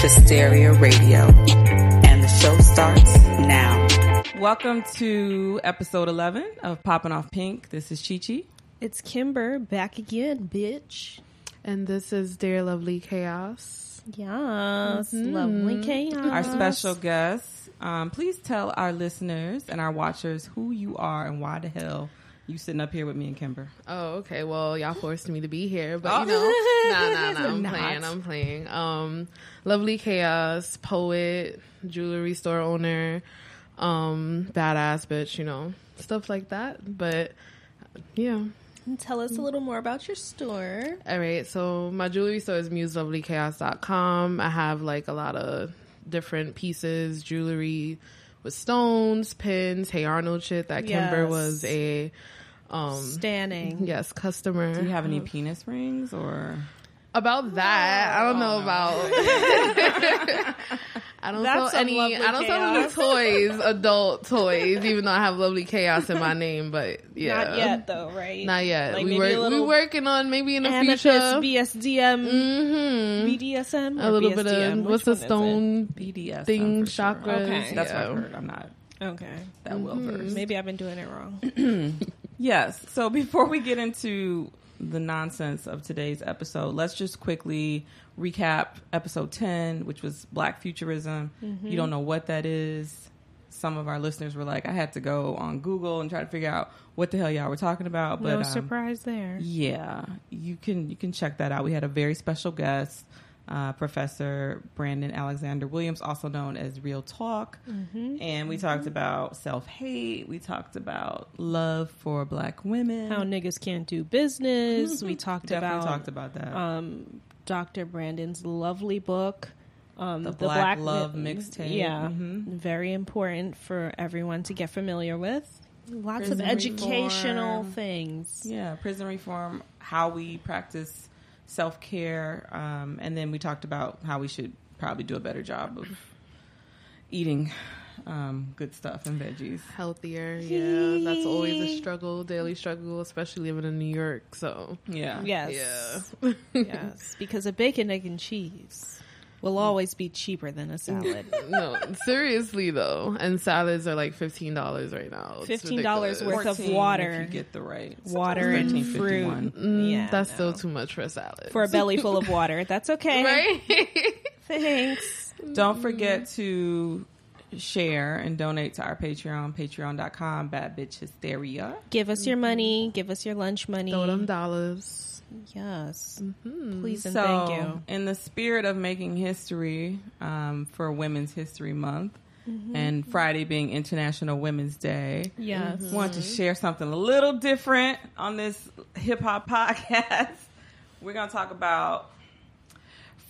Hysteria Radio. And the show starts now. Welcome to episode 11 of Popping Off Pink. This is Chi Chi. It's Kimber back again, bitch. And this is Dear Lovely Chaos. Yes, lovely chaos. Our special guest. Um, please tell our listeners and our watchers who you are and why the hell you sitting up here with me and Kimber. Oh, okay. Well, y'all forced me to be here, but you know, nah, nah, nah. I'm Not. playing. I'm playing. Um, Lovely Chaos, poet, jewelry store owner, um, badass bitch. You know, stuff like that. But yeah. Tell us a little more about your store. All right, so my jewelry store is muselovelychaos.com. I have like a lot of different pieces, jewelry with stones, pins, Hey Arnold shit. That Kimber Yes. was a um Standing. yes customer. Do you have any penis rings or? about that? I don't know about. I don't That's sell any. I don't sell any toys, adult toys, even though I have lovely chaos in my name. But yeah, Not yet, though, right? Not yet. Like we maybe work, we working on maybe in the Amethyst, future. BSDM, hmm BDSM, a or little bit of Which what's the one is it? stone BDS thing for sure. chakras. Okay. That's what yeah. I heard. I'm not Okay, that well versed. maybe I've been doing it wrong. Yes. So before we get into the nonsense of today's episode, let's just quickly recap episode 10, which was Black Futurism. You don't know what that is. Some of our listeners were like, I had to go on Google and try to figure out what the hell y'all were talking about. But no um, surprise there. yeah, you can you can check that out. We had a very special guest, uh, Professor Brandon Alexander Williams, also known as Real Talk, and we talked about self hate. We talked about love for Black women. How niggas can't do business. we talked Definitely about talked about that. um, Dr. Brandon's lovely book, um, The Black Love Mi- Mixtape. Yeah, Mhm. very important for everyone to get familiar with. Lots Prison of educational reform. things. yeah, prison reform, how we practice self care, um, and then we talked about how we should probably do a better job of eating um, good stuff and veggies. healthier. Yeah, that's always a struggle, daily struggle, especially living in New York. So Yeah. Yes, yeah, yes, because of bacon, egg, and cheese will always be cheaper than a salad. no, seriously though, and salads are like fifteen dollars right now. It's $15 worth of water. if you get the right Water and fruit. Mm, Yeah, that's no. still too much for a salad. For a belly full of water. That's okay. right? Thanks. Don't forget to share and donate to our Patreon, patreon.com, bad bitch hysteria. Give us your money. Give us your lunch money. Throw them dollars. Yes. Mm-hmm. Please and so, thank you. in the spirit of making history um, for Women's History Month Mm-hmm. and Friday being International Women's Day, Yes. want to share something a little different on this hip hop podcast. We're going to talk about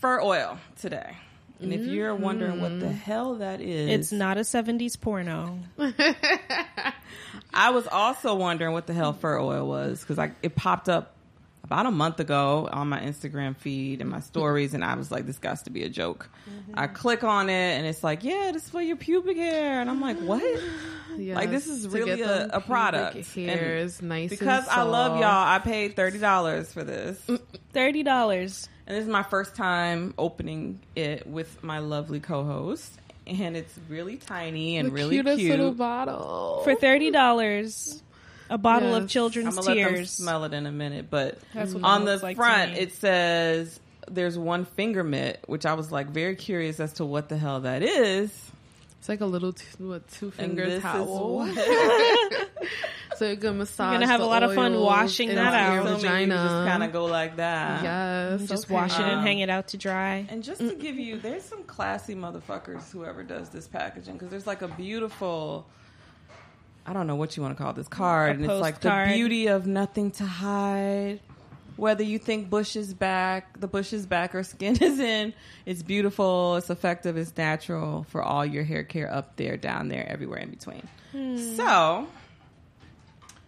fur oil today. And if you're wondering what the hell that is, It's not a 70s porno. I was also wondering what the hell fur oil was because I it popped up about a month ago on my Instagram feed and my stories, and I was like, "This got to be a joke." I click on it, and it's like, "Yeah, this is for your pubic hair," and I'm like, "What?" Like, this is really a- a product. pubic And Hairs nice Because and I love y'all, I paid thirty dollars for this, mm, $30. And this is my first time opening it with my lovely co-host, and it's really tiny and The really cutest cute. little bottle For $30, a bottle of Yes. children's I'm gonna let them smell it in a minute, but That's what it on the like front it says there's one finger mitt, which I was like very curious as to what the hell that is. It's like a little two, what, two And finger this is towel. so you can massage. You're gonna have a lot of fun washing that out. Your Assuming you just kind of go like that. Yes, Just okay. wash it and Um, hang it out to dry. And just to give you, there's some classy motherfuckers whoever does this packaging because there's like a beautiful. I don't know what you want to call this card, A and it's like postcard. the beauty of nothing to hide. Whether you think Bush is back, the Bush is back, or skin is in, it's beautiful, it's effective, it's natural for all your hair care up there, down there, everywhere in between. Hmm. So,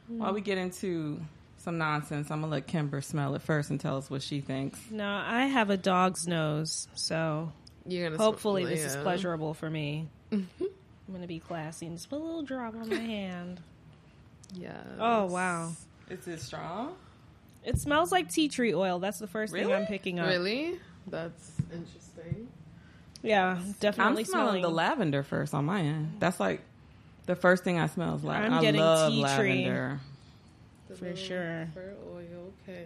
while we get into some nonsense, I'm gonna let Kimber smell it first and tell us what she thinks. No, I have a dog's nose, so You're gonna hopefully sm- this is pleasurable for me. I'm gonna be classy and just put a little drop on my hand. Yeah. Oh wow, Is it strong? it smells like tea tree oil. That's the first thing I'm picking up. Really? That's interesting. Yeah, definitely. I'm definitely smelling the lavender first on my end. That's like the first thing I smell is lavender. I'm I getting love tea tree. lavender. For sure. Fur oil, okay.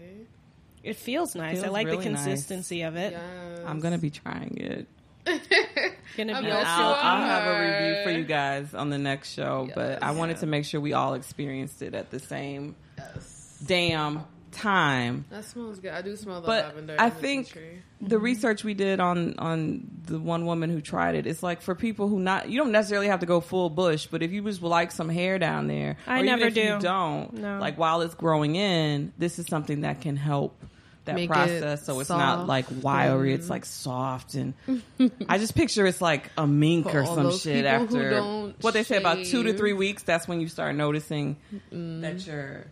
It feels nice. I Feels like really the nice. consistency of it. Yes. I'm gonna be trying it. Gonna be not And also I'll. I'll have a review for you guys on the next show, but I Yes. wanted to make sure we all experienced it at the same Yes. damn time. That smells good. I do smell the But lavender. I the think tree. the research we did on on the one woman who tried it, it's like for people who not you don't necessarily have to go full bush, but if you just like some hair down there, I never do. don't, No. like while it's growing in, this is something that can help that Make it process so it's not like wiry, it's like soft and I just picture it's like a mink For or some shit after don't what they say about two to three weeks. That's when you start noticing Mm. that your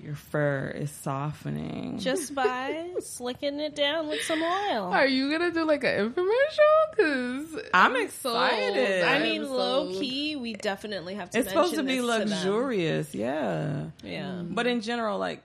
your fur is softening. just by slicking it down with some oil. Are you gonna do like an infomercial? Because I'm excited. I I'm mean, so- low key, we definitely have to. it's supposed to mention be this them. luxurious, yeah. Yeah, But in general, like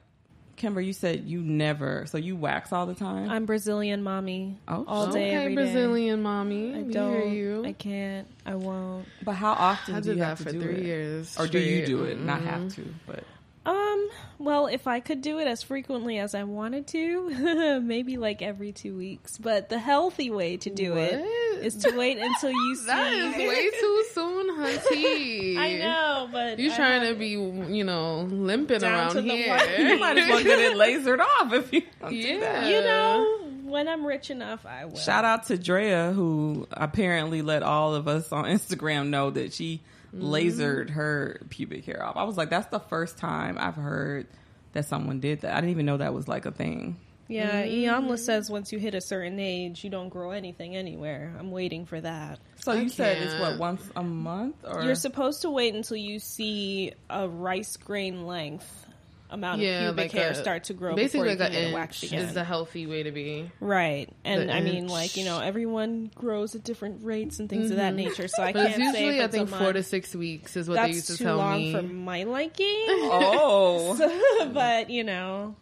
Kimber, you said you never, so you wax all the time. I'm Brazilian mommy. Oh, all day, okay, every day. Brazilian mommy. I don't. hear you. I can't. I won't. but how often I do you did have that to for do three it? years, or do you straight. do it? Not have to, but Um. Well, if I could do it as frequently as I wanted to, maybe like every two weeks. But the healthy way to do it What? is to wait until you see. That is way too soon, hunty. I know, but You I trying to be, you know, limping Down around to here. wire. you might as well get it lasered off if you don't do Yeah. that. You know, when I'm rich enough, I will. Shout out to Drea, who apparently let all of us on Instagram know that she lasered her pubic hair off. I was like, that's the first time I've heard that someone did that. I didn't even know that was like a thing. Yeah, Iamla says once you hit a certain age, you don't grow anything anywhere. I'm waiting for that. So I you said it's what once a month, or You're supposed to wait until you see a rice grain length amount Yeah, of pubic like hair a- start to grow Basically, before like you an can get it waxed inch again. is the healthy way to be. right, and the I mean, like you know, everyone grows at different rates and things of that nature. So I Mm-hmm. But can't it's say usually, if I it's a think, four to six weeks is what they That's used to too tell long me. for my liking. oh, but you know,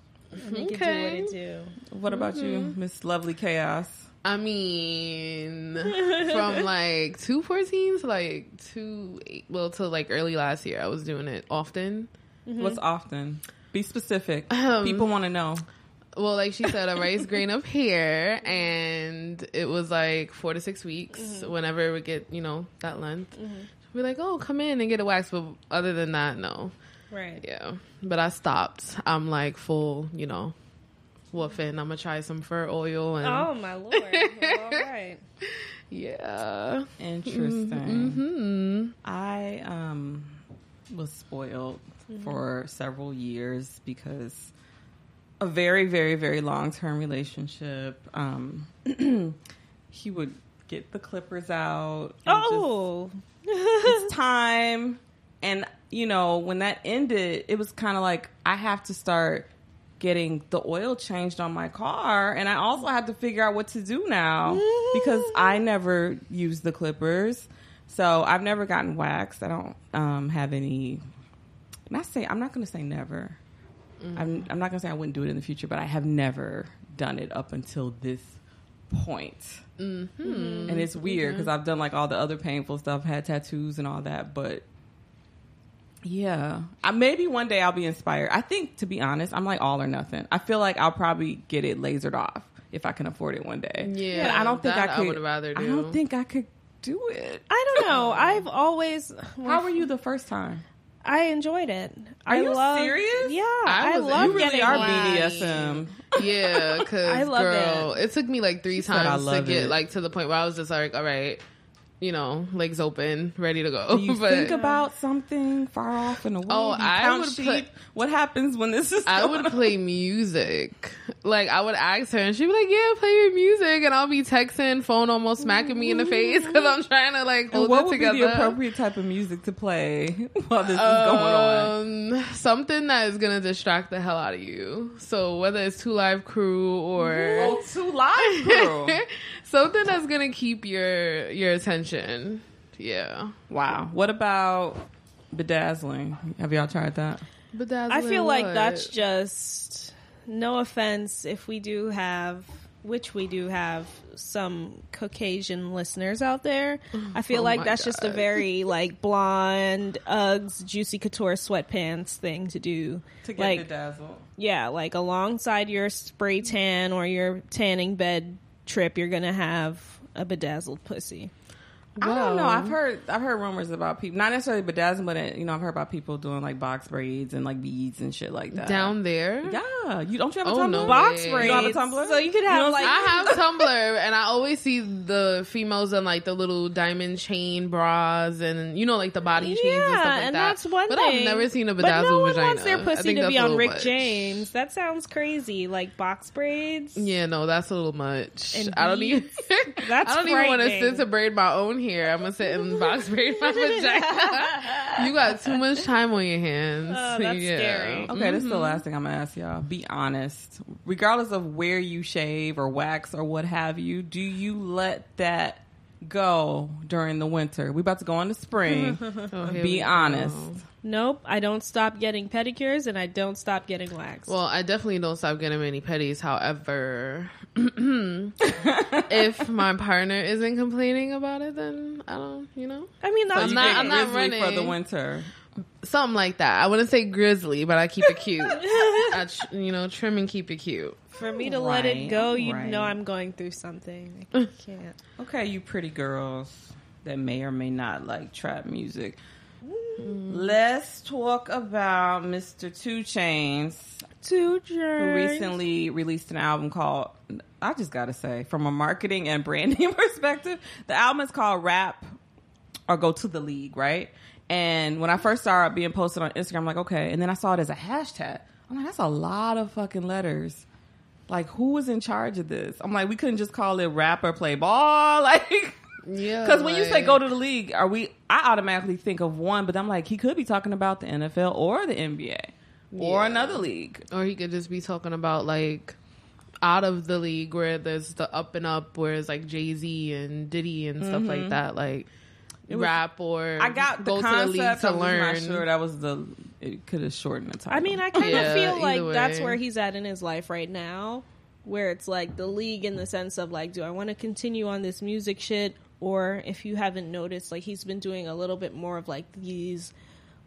make it do what it do. what about you, Mm-hmm. Miss Lovely Chaos? I mean, from like two fourteen to like two well to like early last year, I was doing it often. What's often? Be specific. Um, People want to know. Well, like she said, a rice grain of hair, and it was like four to six weeks. Whenever it would get, you know, that length, we're like, "Oh, come in and get a wax." But other than that, no. Right. Yeah, but I stopped. I'm like full, you know, woofing. I'm gonna try some fur oil and Oh my lord! Well, all right. yeah. Interesting. Hmm. I um was spoiled for several years because a very, very, very long term relationship. Um, he would get the clippers out. and just- Oh, it's time. And, you know, when that ended, it was kind of like I have to start getting the oil changed on my car. And I also had to figure out what to do now because I never used the clippers. So I've never gotten waxed. I don't um, have any. Not say I'm not going to say never. I'm, I'm not going to say I wouldn't do it in the future, but I have never done it up until this point. Mm-hmm. And it's weird because I've done like all the other painful stuff, had tattoos and all that, but yeah, I, maybe one day I'll be inspired. I think, to be honest, I'm like all or nothing. I feel like I'll probably get it lasered off if I can afford it one day. Yeah, but I don't think that I I would rather Do. I do. don't think I could do it. I don't know. I've always. How were you the first time? I enjoyed it. Are I you love, serious? Yeah, I I, love you really getting are waxed. BDSM. Yeah, because I love girl, it. took me like three She times to get it." like to the point where I was just like, all right, you know, legs open, ready to go. Do you but think about something far off and away? Oh, I would put- What happens when this is? I would on? play music. Like I would ask her, and she'd be like, "Yeah, play your music," and I'll be texting, phone almost smacking me in the face because I'm trying to like hold And what it would together. be the appropriate type of music to play while this is going on? Um, something that is gonna distract the hell out of you. So whether it's Two Live Crew or Oh, two live crew. Something that's gonna keep your your attention. Yeah, wow. What about bedazzling? Have y'all tried that? but that's I feel like what? that's just no offense if we do have, which we do have, some Caucasian listeners out there. I feel Oh like my that's just a very like blonde Uggs Juicy Couture sweatpants thing to do. to get like bedazzled. yeah, like alongside your spray tan or your tanning bed trip, you're gonna have a bedazzled pussy. I don't know. I've heard I've heard rumors about people, not necessarily bedazzling, but uh, you know, I've heard about people doing like box braids and like beads and shit like that. Down there. Yeah, you don't you have a Oh, Tumblr? no Box way. braids. You have a Tumblr? So you could You have know like I'm have Tumblr, and I always see the females in like the little diamond chain bras, and you know, like the body chains and stuff Yeah, like and that. that's one but thing. I've never seen a but bedazzled no one vagina. wants their pussy to be on Rick much. James. That sounds crazy. Like box braids. Yeah, no, that's a little much. And I don't even. That's right. I don't even want to frightening. sit to braid my own hair. I'm gonna sit and box braid my vagina. you got too much time on your hands. Oh, that's scary. Okay, this is the mm-hmm. last thing I'm gonna ask y'all. Be honest. Regardless of where you shave or wax or what have you, do you let that go during the winter? We about to go on the spring. Oh, here we Be go. honest. Nope, I don't stop getting pedicures and I don't stop getting wax. Well, I definitely don't stop getting many petties. However, if my partner isn't complaining about it, then I don't, you know, I mean, So that's you not- I'm not grizzly for the winter. something like that. I wouldn't say grizzly, but I keep it cute. I, tr- you know, trim and keep it cute. for me to let it go. You right. know, I'm going through something. I can't. Okay, you pretty girls that may or may not like trap music. Mm. Let's talk about Mr. Two Chainz, Two Chainz. who recently released an album called I just gotta say, from a marketing and branding perspective, the album is called Rap or Go to the League, right? And when I first saw it being posted on Instagram, I'm like, okay. And then I saw it as a hashtag. I'm like, that's a lot of fucking letters. Like, who was in charge of this? I'm like, we couldn't just call it rap or play ball. Like, Yeah, because when you say go to the league, are we? I automatically think of one, but I'm like, he could be talking about the NFL or the NBA or another league. or he could just be talking about like out of the league where there's the up and up, where it's like Jay Z and Diddy and stuff like that, like was- rap or Mm-hmm. I got the go concept. to the league I'm to just learn. not sure that was the. It could have shortened the time. I mean, I kind of Yeah, feel like either that's where he's at in his life right now, where it's like the league in the sense of like, do I want to continue on this music shit, or if you haven't noticed, like he's been doing a little bit more of like these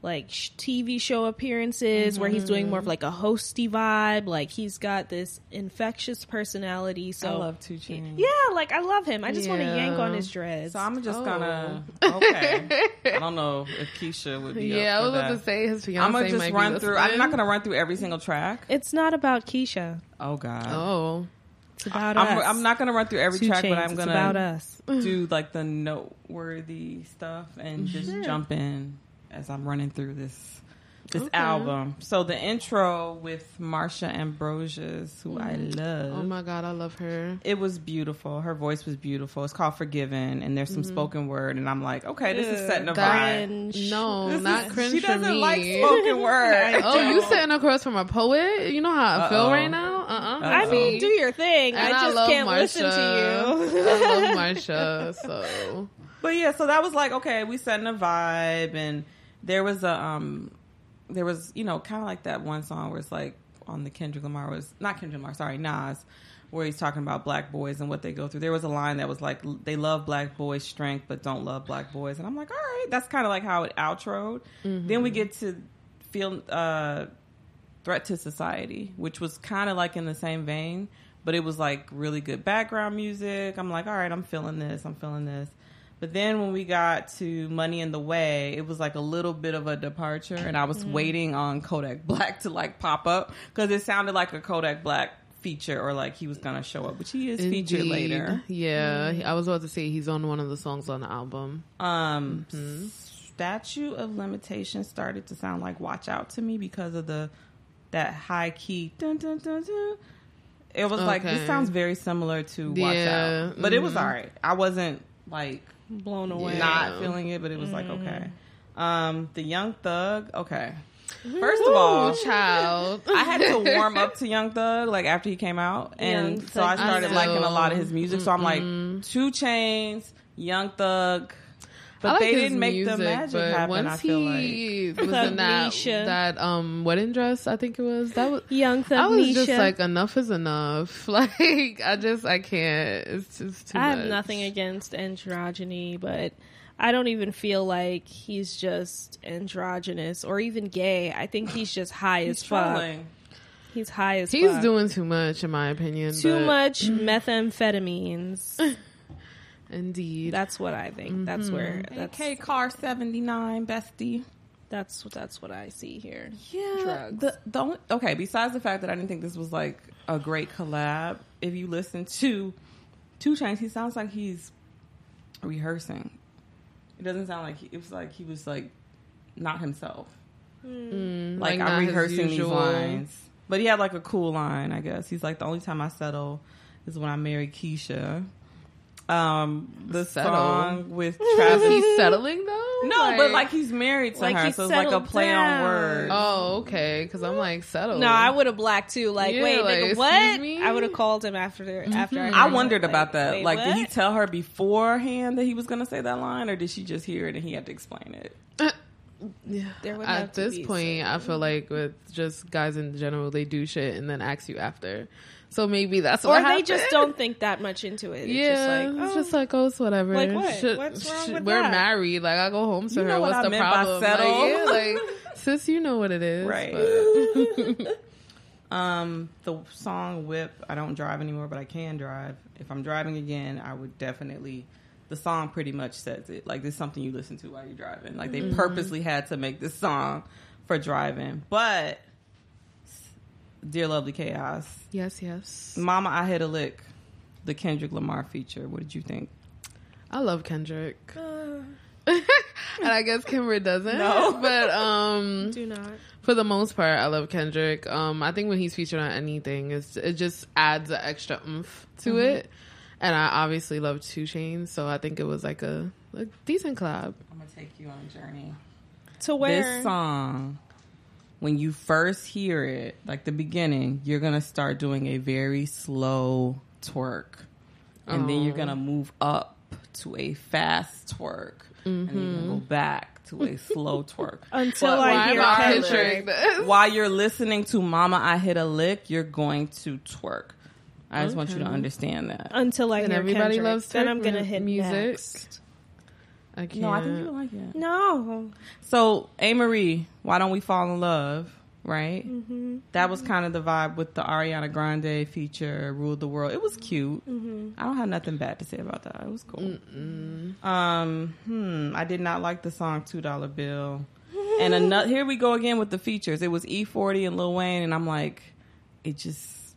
like sh- TV show appearances where he's doing more of mm-hmm. like a hosty vibe. Like he's got this infectious personality. So I love Two Chainz. yeah, like I love him. I just want to yank on his dreads. So I'm just Oh. gonna. Okay. I don't know if Keisha would be. Yeah, I up was about that. to say his fiance I'm gonna just be run through. I'm not gonna run through every single track. it's not about Keisha. Oh God. Oh, It's about I'm, us. I'm not gonna run through every Two track, Chainz, but I'm gonna about us. do like the noteworthy stuff and just jump in as I'm running through this this Okay. album. So the intro with Marsha Ambrosius, who I love. oh my god, I love her. it was beautiful. Her voice was beautiful. It's called Forgiven, and there's some spoken word, and I'm like, okay, this is setting a vibe. Cringe. No, This not is- cringe She doesn't me. like spoken word. Oh, you sitting across from a poet? You know how I feel Uh-oh. right now. Uh, uh I mean, do your thing. And I I just love can't listen to you. I love Marsha. So But yeah, so that was like okay, we setting a vibe, and there was a um, there was you know kind of like that one song where it's like on the Kendrick Lamar was not Kendrick Lamar, sorry Nas, where he's talking about black boys and what they go through. There was a line that was like they love black boys' strength, but don't love black boys, and I'm like, all right, that's kind of like how it outroed. Then we get to feel uh, threat to society, which was kind of like in the same vein, but it was like really good background music. I'm like, all right, I'm feeling this, I'm feeling this. But then when we got to Money in the Way, it was like a little bit of a departure, and I was waiting on Kodak Black to like pop up because it sounded like a Kodak Black feature or like he was gonna show up, which he is featured later. Yeah, I was about to say he's on one of the songs on the album. Um, Mm-hmm. Statue of Limitation started to sound like Watch Out to me because of the that high key. Dun, dun, dun, dun. It was like this sounds very similar to Watch Yeah, Out, but it was mhm. all right. I wasn't like Blown away. not feeling it, but it was like okay. Um, the Young Thug, okay. First of all, child. I had to warm up to Young Thug like after he came out, and Young so I started I liking a lot of his music. So I'm like, Two Chainz, Young Thug. But I like they didn't make music, the magic but happen. Once I feel like he was in that that um wedding dress, I think it was that was. Young Thug I was just like, enough is enough. Like, I just, I can't. It's just too I much. have nothing against androgyny, but I don't even feel like he's just androgynous or even gay. I think he's just high he's as fuck. trolling. He's high as He's fuck. doing too much, in my opinion. too but- much methamphetamines. Indeed. That's what I think. That's where that's Okay, car seventy nine, bestie. that's that's what I see here. Yeah. Drugs. The, the only, okay, besides the fact that I didn't think this was like a great collab, if you listen to Two Chainz, he sounds like he's rehearsing. It doesn't sound like he, it was like he was like not himself. Mm, Like, not I'm rehearsing these lines. But he had like a cool line, I guess. He's like the only time I settle is when I marry Keisha. Um, the Settle? song with Is Travis. he settling though? no, but like he's married to Like, her, he so it's like a settled play on words. Oh, okay. Because I'm like settled. No, I would have blacked too. Like, Yeah, wait, like, nigga, what? me? I would have called him after after. I, I wondered it. about that. wait, like, did he tell her beforehand that he was going to say that line, or did she just hear it and he had to explain it? Yeah. There would have At to this be point, I feel like with just guys in general, they do shit and then ask you after. So maybe that's or what Or they happened. just don't think that much into it. It's Yeah, just like, it's oh, just like oh, it's whatever. Like what? Shit- What's wrong shit, with We're that? married. Like I go home to You her. know what What's I the meant by problem? settle? Like, yeah, like sis, you know what it is, Right. but- Um, the song "Whip." I don't drive anymore, but I can drive. If I'm driving again, I would definitely. The song pretty much says it. Like this is something you listen to while you're driving. Like they purposely had to make this song for driving. But, dear lovely chaos, yes, yes. Mama, I hit a lick. The Kendrick Lamar feature. What did you think? I love Kendrick, and I guess Kimber doesn't. No. but um, do not. for the most part, I love Kendrick. Um, I think when he's featured on anything, it's, it just adds an extra oomph to it. And I obviously love Two Chainz, so I think it was like a, a decent collab. I'm gonna take you on a journey. To where This song, when you first hear it, like the beginning, you're gonna start doing a very slow twerk, and then you're Oh. gonna move up to a fast twerk, and then you're gonna go mm-hmm. back to a slow twerk. until But I why hear I Kendrick. picturing this? While you're listening to "Mama, I Hit a Lick," you're going to twerk. I just want you to understand that. Until I And hear everybody Kendrick. loves then I'm gonna hit music. next. I can't. No, I think you like it. No, So, A. Marie, why don't we fall in love? Right? Mm-hmm. That was kind of the vibe with the Ariana Grande feature, "Ruled the World." It was cute. Mm-hmm. I don't have nothing bad to say about that. It was cool. Um, hmm, I did not like the song Two Dollar Bill. And another, here we go again with the features. It was E40 and Lil Wayne, and I'm like, it just,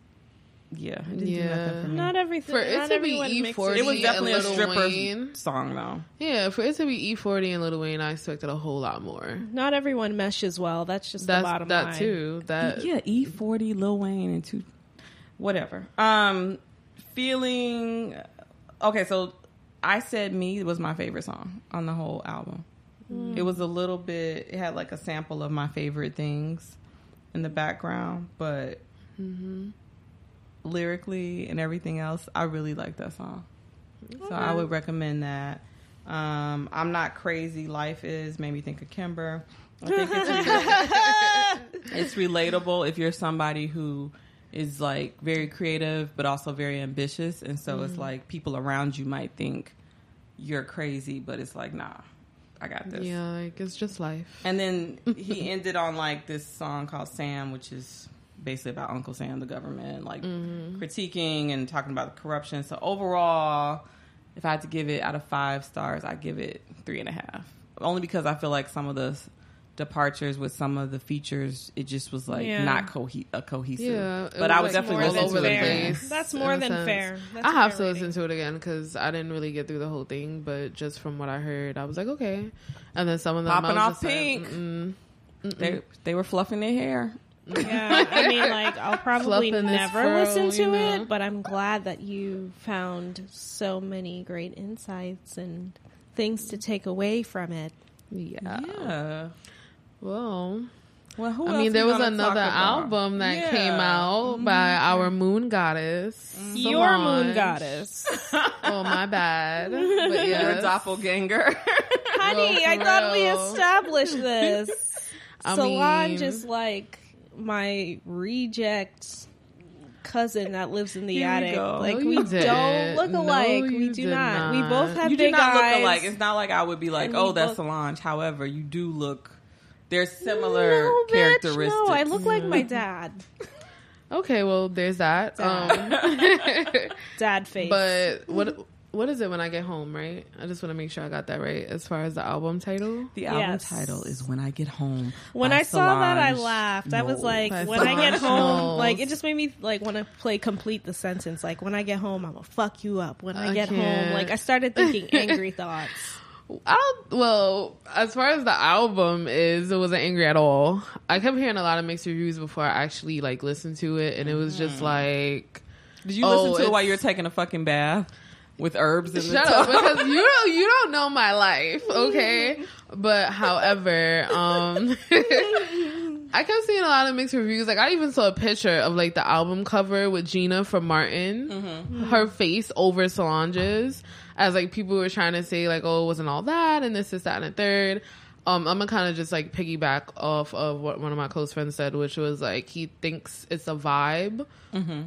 yeah, it didn't do Yeah. nothing for me. not everything. For it not to be E40 it was definitely a stripper Wayne. song, though. Yeah, for it to be E40 and Lil Wayne, I expected a whole lot more. Not everyone meshes well. That's just the That's bottom that line. That too. That yeah, E forty, Lil Wayne, and two, whatever. Um, feeling okay. So I said "Me" was my favorite song on the whole album. It was a little bit. It had like a sample of my favorite things in the background, but lyrically and everything else, I really like that song. So I would recommend that. Um, I'm not crazy. Life is made me think of Kimber. I think it's it's relatable if you're somebody who is like very creative but also very ambitious and so it's like people around you might think you're crazy but it's like nah i got this yeah, like it's just life. and then he ended on like this song called sam which is basically about uncle sam the government like mm-hmm. critiquing and talking about the corruption so overall if i had to give it out of five stars i give it three and a half only because i feel like some of the departures with some of the features it just was like Yeah. not co- a cohesive Yeah, but i was, would like, definitely more listen than to it again. That's more than sense. fair. That's I a have to rating. listen to it again because I didn't really get through the whole thing, but just from what I heard, I was like, okay. And then some of them I Popping was off just like, pink. mm-mm. they they were fluffing their hair Yeah, I mean, like I'll probably Fluffing his never fro, listen to you know. it, but I'm glad that you found so many great insights and things to take away from it. yeah. yeah Well, well who I else mean, there was another album that Yeah. came out mm-hmm. by our moon goddess. Mm-hmm. Your moon goddess. Oh, my bad. But your yes. doppelganger How honey, I for thought we established this. I Solange mean- is like my reject cousin that lives in the Here attic. go. Like No, we you don't didn't. look No, alike. we do did not. We both have you do big not eyes. look alike. It's not like I would be like, And oh, that's both- Solange. However, you do look. There's similar no, bitch, characteristics. No, I look like my dad. Okay, well, there's that. Um, Dad face. but what what is it when I get home? Right? I just want to make sure I got that right as far as the album title. The album Yes. title is "When I Get Home." when by I saw that, I Solange laughed. I was like, By when I get home, Knowles. like it just made me like want to play complete the sentence. Like when I get home, I'm gonna fuck you up. When I, I get home, can't. like I started thinking angry thoughts. I don't. Well, as far as the album is, it wasn't angry at all. I kept hearing a lot of mixed reviews before I actually like listened to it, and it was just mm-hmm. like, Did you Oh, listen to it while you were taking a fucking bath with herbs in the shut up, because you don't you don't know my life, okay? But however, um. I kept seeing a lot of mixed reviews. Like I even saw a picture of like the album cover with Gina from Martin, her face over Solange's, as like people were trying to say like, oh, it wasn't all that, and this is that and a third. Um, I'm gonna kind of just like piggyback off of what one of my close friends said, which was like he thinks it's a vibe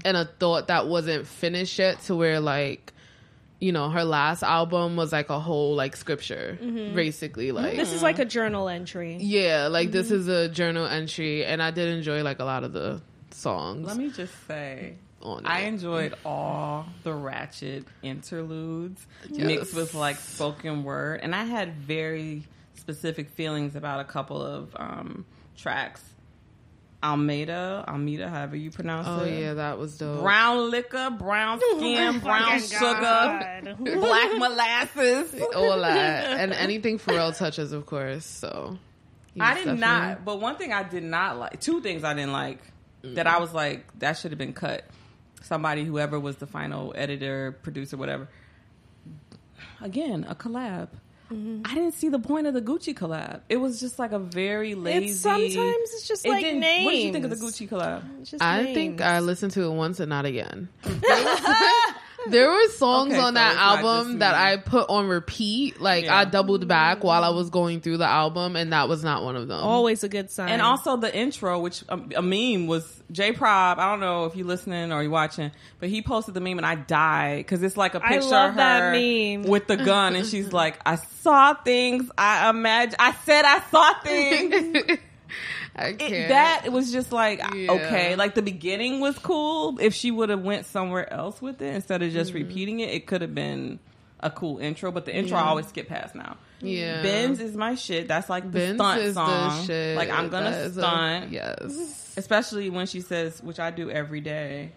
and a thought that wasn't finished yet, to where like you know her last album was like a whole like scripture, basically like This is like a journal entry. yeah, like this is a journal entry, and I did enjoy like a lot of the songs. Let me just say, on. I enjoyed all the ratchet interludes Yes. mixed with like spoken word, and I had very specific feelings about a couple of um, tracks. Almeida, Almeida, however you pronounce oh it. yeah, that was dope. Brown liquor, brown oh skin, brown sugar, black molasses. all that, and anything Pharrell touches, of course. So I did definitely- not, but one thing I did not like, two things I didn't like that I was like, that should have been cut. Somebody, whoever was the final editor, producer, whatever. Again, a collab. I didn't see the point of the Gucci collab. It was just like a very lazy. It's sometimes it's just It like didn't- names. What did you think of the Gucci collab? Just I names. think I listened to it once and not again. there were songs Okay, on so that album that. I put on repeat. Like Yeah. I doubled back while I was going through the album, and that was not one of them. always a good sign. And also the intro, which um, a meme was J Prob. I don't know if you're listening or you're watching, but he posted the meme and I died because it's like a picture love of that her meme. with the gun, and she's like, "I saw things. I imagine. I said I saw things." It- that was just like Yeah. okay. Like the beginning was cool. If she would have went somewhere else with it instead of Mm-hmm. just repeating it, it could have been a cool intro. But the intro I always skip past now. yeah. Benz is my shit. That's like the Benz stunt song. the shit. Like I'm gonna That is a- stunt. yes. Especially when she says, which I do every day,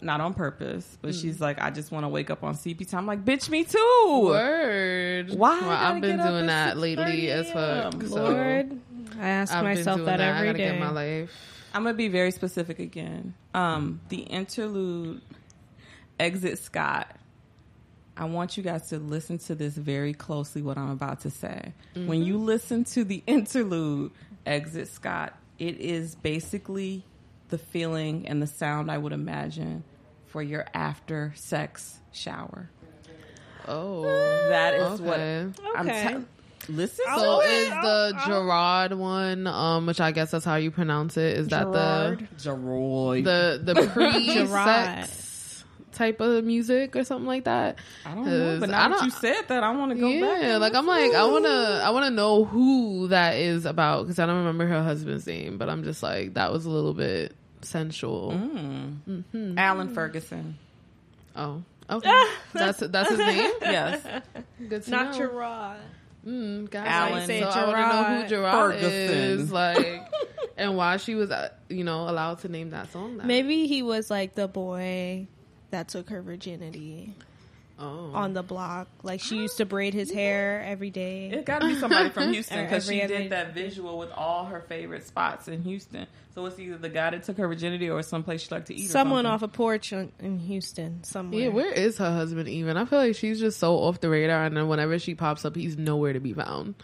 not on purpose, but she's like, I just want to wake up on CP time. I'm like, bitch, me too. Word. Why Well, I've been doing that lately as fuck. a.m.? So Lord, I ask I've been myself doing that I every gotta get my life. I'm gonna be very specific again. Um, the interlude, Exit Scott. I want you guys to listen to this very closely. What I'm about to say. When you listen to the interlude, Exit Scott, it is basically the feeling and the sound I would imagine for your after sex shower. Oh, That is okay. what I'm. Okay. Te- listen So to is it. the Gerard one, um, which I guess that's how you pronounce it, is that Gerard. Gerard. the the the pre Gerard. sex type of music or something like that? I don't know, But now I that don't- you said that, I want to go back. yeah, like I'm listen. like I wanna I wanna know who that is about because I don't remember her husband's name, but I'm just like that was a little bit sensual. Mm. Alan Ferguson. Oh, okay, that's that's his name. Yes. Good to Not know. Gerard. Mm, guys, Alan. so Say I want to know who Gerard Ferguson. is, like, and why she was, uh, you know, allowed to name that song. That. Maybe he was like the boy that took her virginity Oh, on the block. Like she used to braid his hair every day. It got to be somebody from Houston because she did that visual with all her favorite spots in Houston. So it's either the guy that took her virginity or someplace she liked to eat. Someone something. off a porch in, in Houston somewhere. yeah. Where is her husband? Even I feel like she's just so off the radar, and then whenever she pops up, he's nowhere to be found.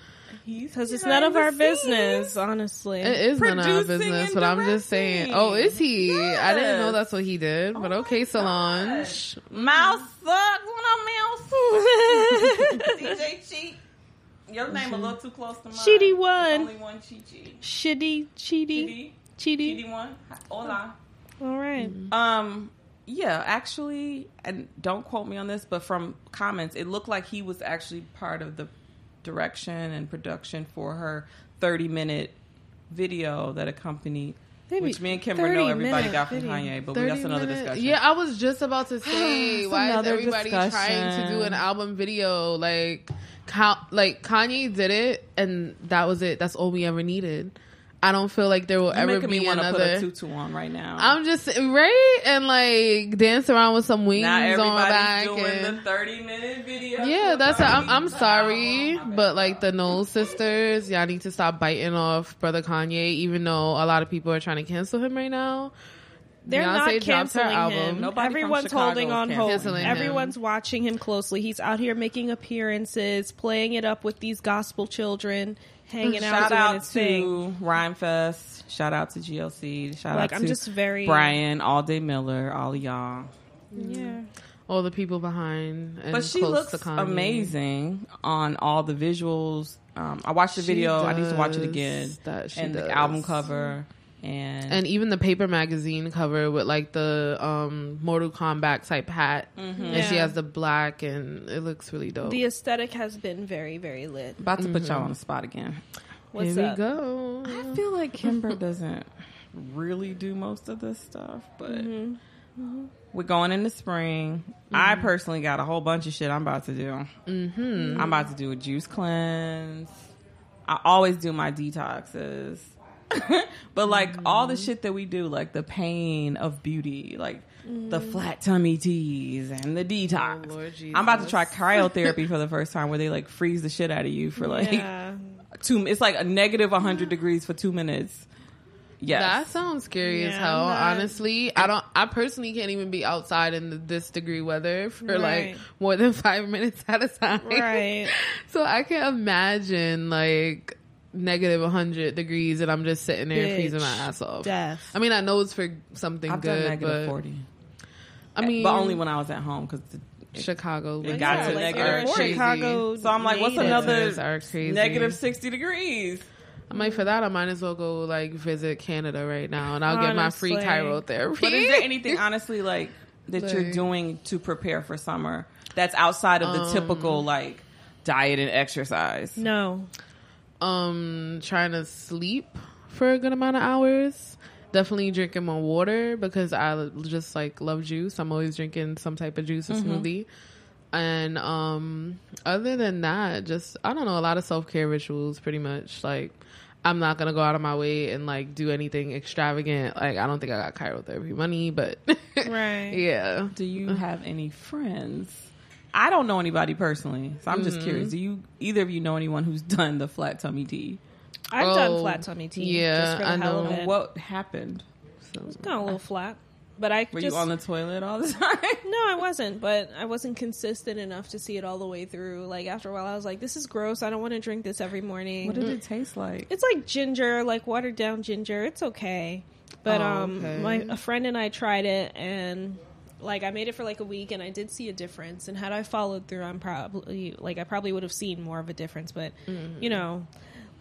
He's Because it's none of our scenes. business, honestly. It is none of our business, and but I'm just saying. Oh, is he? I didn't know that's what he did. But Oh okay, my Solange. Mouse sucks. What up, Mouse? DJ Cheat. Your name a little too close to mine. Chidi It's one. Only one Chichi. Shitty, cheaty, Chidi. cheaty. One. Hola. All right. Um, yeah, actually, and don't quote me on this, but from comments, it looked like he was actually part of the direction and production for her 30 minute video that accompanied. Maybe which me and Kimber 30 know everybody got from video. Kanye, but we, that's another minutes. discussion. Yeah, I was just about to say, why is everybody trying to do an album video? Like, like Kanye did it, and that was it. That's all we ever needed. I don't feel like there will You're ever be me want to put a another. tutu on right now. I'm just right and like dance around with some wings now on my back. doing and- the 30 minute video. yeah, that's. I'm, I'm oh, sorry, My bad. but like the Knowles sisters, y'all need to stop biting off brother Kanye. Even though a lot of people are trying to cancel him right now. They're Beyonce not dropped her canceling album. him. Nobody Everyone's holding on hope. canceling him. Everyone's watching him closely. He's out here making appearances, playing it up with these gospel children, hanging out, Shout doing out his thing. to Rhymefest. Shout out to GLC. Shout Like, out I'm to just very- Brian, All Day Miller, all of y'all. Yeah. All the people behind, and But she close looks to amazing on all the visuals. Um, I watched the She video. I need to watch it again. That she and does. the album cover. And, and even the paper magazine cover with like the um Mortal Kombat type hat, Mm-hmm. and she has the black, and it looks really dope. The aesthetic has been very, very lit. about to put y'all on the spot again. What's Here up? we go. I feel like Kimber doesn't really do most of this stuff, but Mm-hmm. we're going into spring. I personally got a whole bunch of shit I'm about to do. Mm-hmm. I'm about to do a juice cleanse. I always do my detoxes. but like all the shit that we do, like the pain of beauty, like the mm. flat tummy teas and the detox. Oh, Lord I'm about to try cryotherapy for the first time where they like freeze the shit out of you for like Yeah. two it's like a negative 100 degrees for two minutes Yeah, That sounds scary as hell. I'm not- Honestly, I don't. I personally can't even be outside in the, this degree weather for like more than five minutes at a time. Right. So I can't imagine like negative 100 degrees and I'm just sitting there Bitch. freezing my ass off. Death. I mean, I know it's for something i've done good, negative but 40 I mean, but only when i was at home because Chicago. It got to like negative you're a 40. Chicago. so i'm like what's another Winters are crazy. negative 60 degrees I'm like, for that, I might as well go like visit Canada right now, and I'll get my free Honestly. cryotherapy. but is there anything honestly like that you're doing to prepare for summer that's outside of the Um, typical like diet and exercise No. Um trying to sleep for a good amount of hours. Definitely drinking more water because i just like love juice. I'm always drinking some type of juice or smoothie. And um other than that just i don't know a lot of self-care rituals pretty much. Like i'm not gonna go out of my way and like do anything extravagant. Like i don't think i got cryotherapy money but Right. yeah. Do you have any friends I don't know anybody personally, so I'm Mm-hmm. just curious. Do you either of you know anyone who's done the flat tummy tea? I've Oh, done flat tummy tea. yeah, just for the I hell know. of it. What happened? So, It's kind of a little flat. But I Were just you on the toilet all the time? no, I wasn't. But I wasn't consistent enough to see it all the way through. Like after a while, I was like, "This is gross. I don't want to drink this every morning." What did it taste like? It's like ginger, like watered down ginger. It's okay. But Oh, um okay. my a friend and I tried it and like I made it for like a week and I did see a difference and had I followed through I'm probably like I probably would have seen more of a difference but Mm-hmm. you know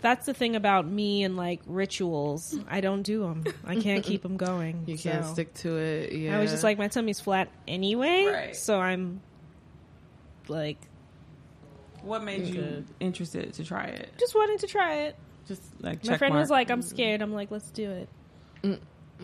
that's the thing about me and like rituals I don't do them I can't keep them going you can't stick to it yeah I was just like my tummy's flat anyway Right. so I'm like What made you Good. interested to try it? just wanted to try it Just like my check friend was like I'm scared I'm like let's do it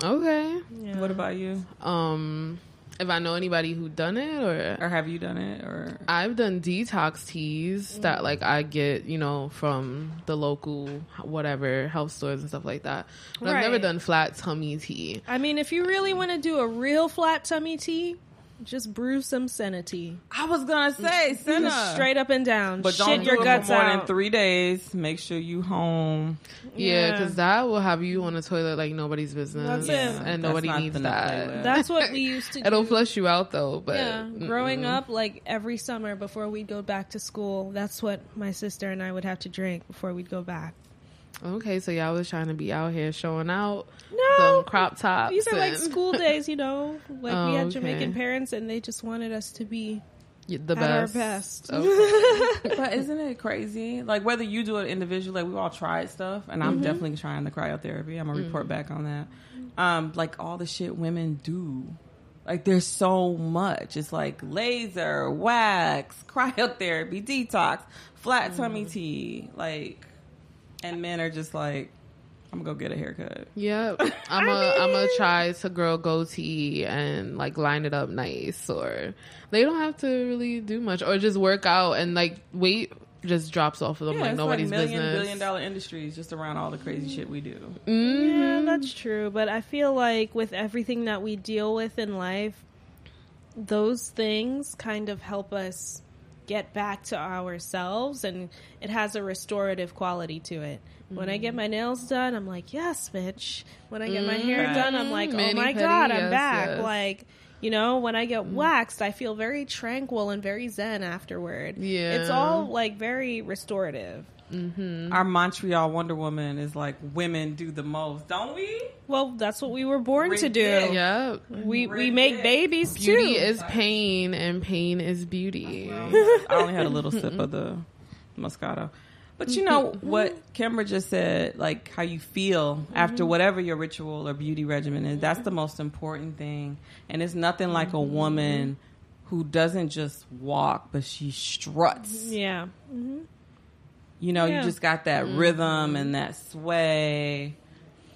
okay yeah. "What about you? um if i know anybody who done it or Or have you done it? Or I've done detox teas that like I get, you know, from the local whatever health stores and stuff like that. But I've never done flat tummy tea. I mean, if you really want to do a real flat tummy tea, just brew some senna tea. I was gonna say Just straight up and down. but Shit don't do your it guts for more out. than three days. Make sure you home. Yeah, Yeah. because that will have you on the toilet like nobody's business, That's it. and That's nobody not needs the that. playlist. That's what we used to do. It'll flush you out though, but yeah, growing mm-mm. up, like every summer before we'd go back to school, that's what my sister and I would have to drink before we'd go back. Okay, so y'all was trying to be out here showing out No, some crop tops. these are like and- school days, you know. Like we Oh, had okay. Jamaican parents, and they just wanted us to be Y- The At our best. best. Okay. But isn't it crazy? Like whether you do it individually, like we all tried stuff, and I'm mm-hmm. definitely trying the cryotherapy. I'm gonna mm. report back on that. Um, like all the shit women do. Like there's so much. It's like laser, wax, cryotherapy, detox, flat tummy mm. tea. Like, and men are just like, I'm gonna go get a haircut. Yep. I'm a I'm gonna try to grow goatee and like line it up nice or they don't have to really do much or just work out and like weight just drops off of them Yeah, like it's nobody's like million, business. billion dollar industries just around all the crazy shit we do. Mhm. Yeah, that's true. But I feel like with everything that we deal with in life, those things kind of help us get back to ourselves and it has a restorative quality to it. When I get my nails done, I'm like, yes, bitch. When I get my hair Mhm. done, I'm like, oh my God, I'm yes, back. yes. Like, you know, when I get waxed, I feel very tranquil and very zen afterward. Yeah. It's all like very restorative. Mm-hmm. Our Montreal Wonder Woman is like women do the most, don't we? Well, that's what we were born to do. Ridiculous. Yep. We we Ridiculous. make babies too. Beauty too. is pain and pain is beauty. I only had a little sip of the Moscato. But you know mm-hmm. what Kimber just said, like how you feel after mm-hmm. whatever your ritual or beauty regimen is. That's the most important thing. And it's nothing like a woman who doesn't just walk, but she struts. yeah. You know, Yeah. you just got that rhythm and that sway.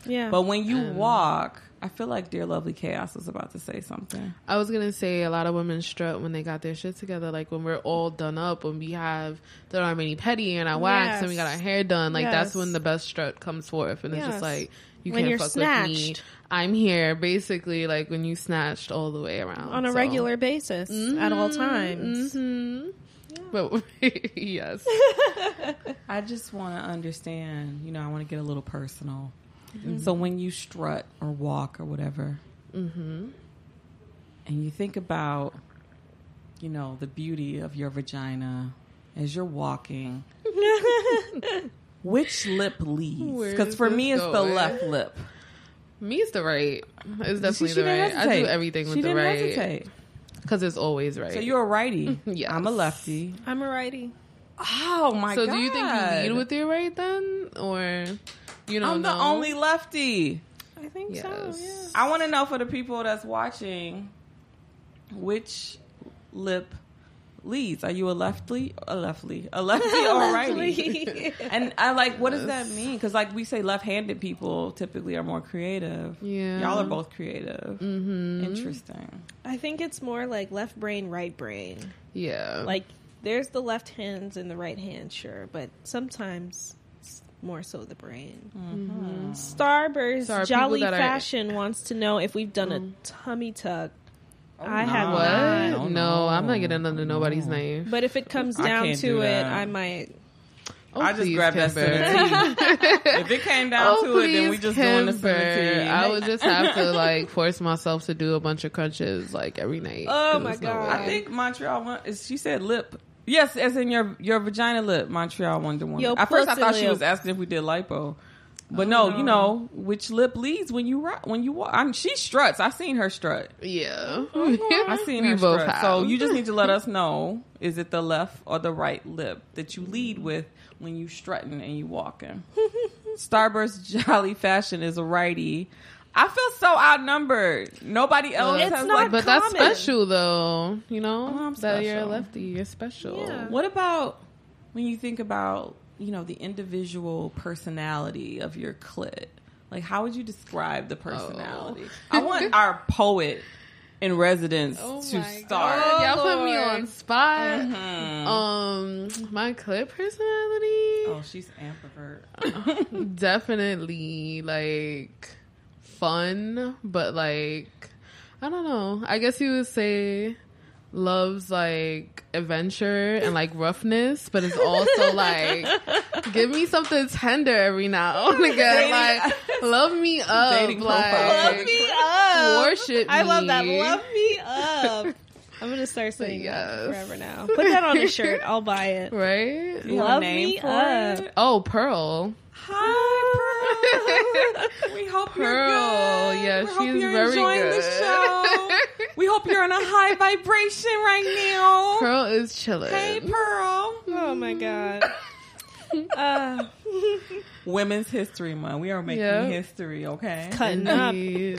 Yeah. But when you um, walk, I feel like Dear Lovely Chaos was about to say something. I was gonna say a lot of women strut when they got their shit together. Like when we're all done up, when we have done our mani pedi and our wax and we got our hair done. Like that's when the best strut comes forth, and it's just like you When can't fuck with me. I'm here, basically. Like when you snatched all the way around on a So- regular basis at all mm-hmm. times. Mm-hmm. But yes, I just want to understand, you know, I want to get a little personal. Mm-hmm. So when you strut or walk or whatever, mm-hmm. and you think about, you know, the beauty of your vagina as you're walking, which lip leads? Because for me, it's the left lip. me is the right. It's definitely the right. I do everything with she the right hesitate. Because it's always right. So you're a righty. yeah, I'm a lefty. I'm a righty. Oh my so god! So do you think you lead with your right then, or you know? I'm the only lefty. I think so. Yeah. I want to know for the people that's watching, which lip leads? Are you a leftly, a leftly, a lefty or a righty? and I like, what does that mean? Because like we say, left-handed people typically are more creative. Yeah. y'all are both creative. Mm-hmm. Interesting. I think it's more like left brain, right brain. Yeah. Like there's the left hands and the right hand, sure, but sometimes it's more so the brain. Mm-hmm. Mm-hmm. Starburst So are people Jolly that are- Fashion wants to know if we've done a mm. tummy tuck. Oh, I have what? not. Oh, no, no. I'm not getting under nobody's No. knife. But if it comes down to do it, that. I might. Oh, I just please, grabbed that Kimber. center if it came down Oh, to it, then we please, just doing the Kimber. center I would just have to like force myself to do a bunch of crunches like every night. Oh, 'cause my there's no God. I think Montreal. Won- is She said lip. Yes, as in your your vagina lip. Montreal Wonder Woman. Yo, At first, I pussy thought she was asking if we did lipo, but oh, no, you know which lip leads when you rock, when you walk. I'm, she struts. I've seen her strut. Yeah. I seen We her both strut. have. So you just need to let us know: is it the left or the right lip that you lead with when you strutting and you walking? Starburst Jolly Fashion is a righty. I feel so outnumbered. Nobody else It's has not like But that's common. special though, you know? Oh, I'm that you're a special. lefty, you're special. Yeah. What about when you think about, you know, the individual personality of your clit? Like, how would you describe the personality? I want our poet in residence Oh to my start. God. Y'all put me on spot. Mhm. Um, my clit personality, oh, she's ambivert. definitely like fun, but like I don't know. I guess you would say loves like adventure and like roughness, but it's also like give me something tender every now and again. Like love me up, Dating like. Love me up. worship me. I love that. Love me up. I'm gonna start saying Yes. that forever now. Put that on a shirt. I'll buy it. right? You Love name me for up. it? Oh, Pearl. Hi, Pearl. we hope you're Pearl, good. yeah, We hope she's you're very enjoying good. the show. We hope you're in a high vibration right now. Pearl is chilling. Hey, Pearl. Oh my god. Uh, Women's History Month. We are making Yeah. history, okay? cutting up,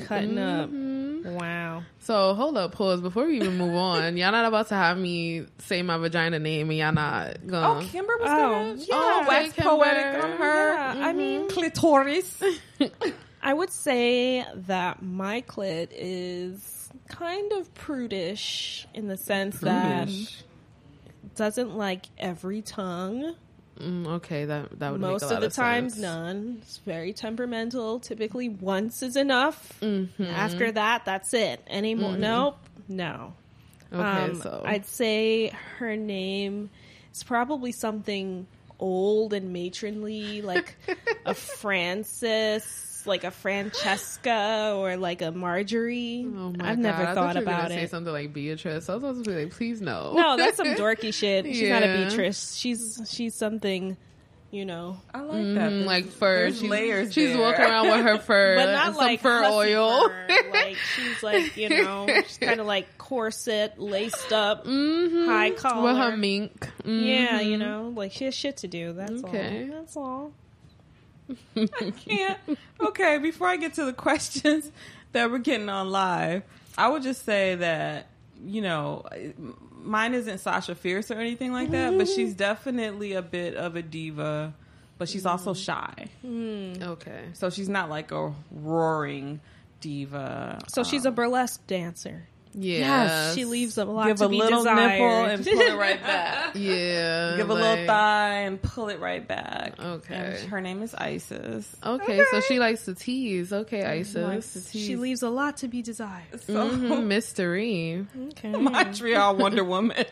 cutting up. Mhm. Wow. So hold up, pause before we even move on. Y'all not about to have me say my vagina name, and y'all not Oh, gonna. Kimber was Oh, good. yeah. Oh, wax Kimber. poetic on her. Yeah, I mean, Clitoris. I would say that my clit is kind of prudish in the sense that Prudish. it doesn't like every tongue. Mm, okay, that that would Most of the times, sense. none. It's very temperamental. Typically, once is enough. Mhm. After that, that's it. Any more? Nope. No. Okay, Um, so I'd say her name is probably something old and matronly, like a Francis, like a Francesca, or like a Marjorie. Oh my I've never God, I thought you were gonna about Say it. something like Beatrice. I was supposed to be like, please no. No, that's some dorky shit. She's not a Beatrice. She's she's something, you know. I like that. There's- like fur. There's She's, layers. she's there. walking around with her fur, But not some like fur oil. fur. like she's like you know, she's kind of like corset, laced up. Mhm. High with collar. her mink. Yeah, you Mhm. know, like she has shit to do. That's Okay. all. That's all. Yeah. Okay, before I get to the questions that we're getting on live, I would just say that, you know, mine isn't Sasha Fierce or anything like that, but she's mm-hmm. definitely a bit of a diva, but she's also mm. shy. Mm. Okay. So she's not like a roaring diva. So she's a um, burlesque dancer. Yeah. She leaves a lot Give to a be little desired. nipple and pull it right back. Yeah. Give a like- little thigh and pull it right back. Okay. And her name is Isis. Okay, so she likes to tease. Okay, Isis. likes to tease. she leaves a lot to be desired. So Mhm, mystery. Okay. Montreal Wonder Woman.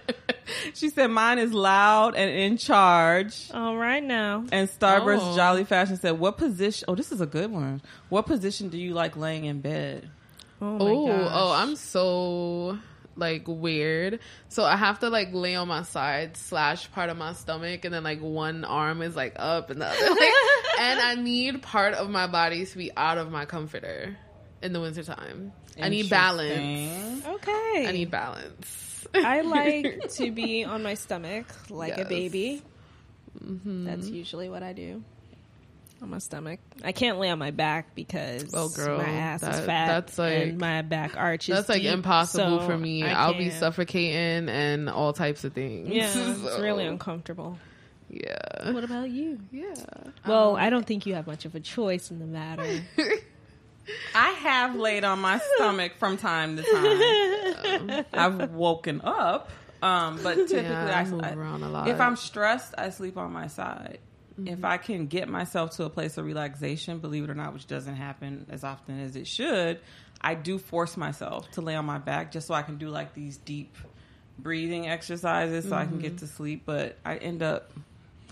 she said mine is loud and in charge. all right now. And Starburst Oh. Jolly Fashion said, "What position? Oh, this is a good one. What position do you like laying in bed? Oh my Oh, gosh. oh, I'm so like weird. So I have to like lay on my side slash part of my stomach, and then like one arm is like up and the other, like, and I need part of my body to be out of my comforter in the wintertime. I need balance. Okay. I need balance. I like to be on my stomach like a Yes. baby. Mhm. That's usually what I do. On my stomach. I can't lay on my back because Oh, girl, my ass is fat. that's like- and my back arch is That's like impossible so for me. I I'll be suffocating and all types of things. Yeah, it's really uncomfortable. Yeah. What about you? Yeah. Well, I don't think you have much of a choice in the matter. I have laid on my stomach from time to time. I've woken up, um, but typically Yeah, I I, move around a lot. If I'm stressed, I sleep on my side. If mm-hmm. I can get myself to a place of relaxation, believe it or not, which doesn't happen as often as it should, I do force myself to lay on my back just so I can do like these deep breathing exercises so I can get mm-hmm. to sleep. But I end up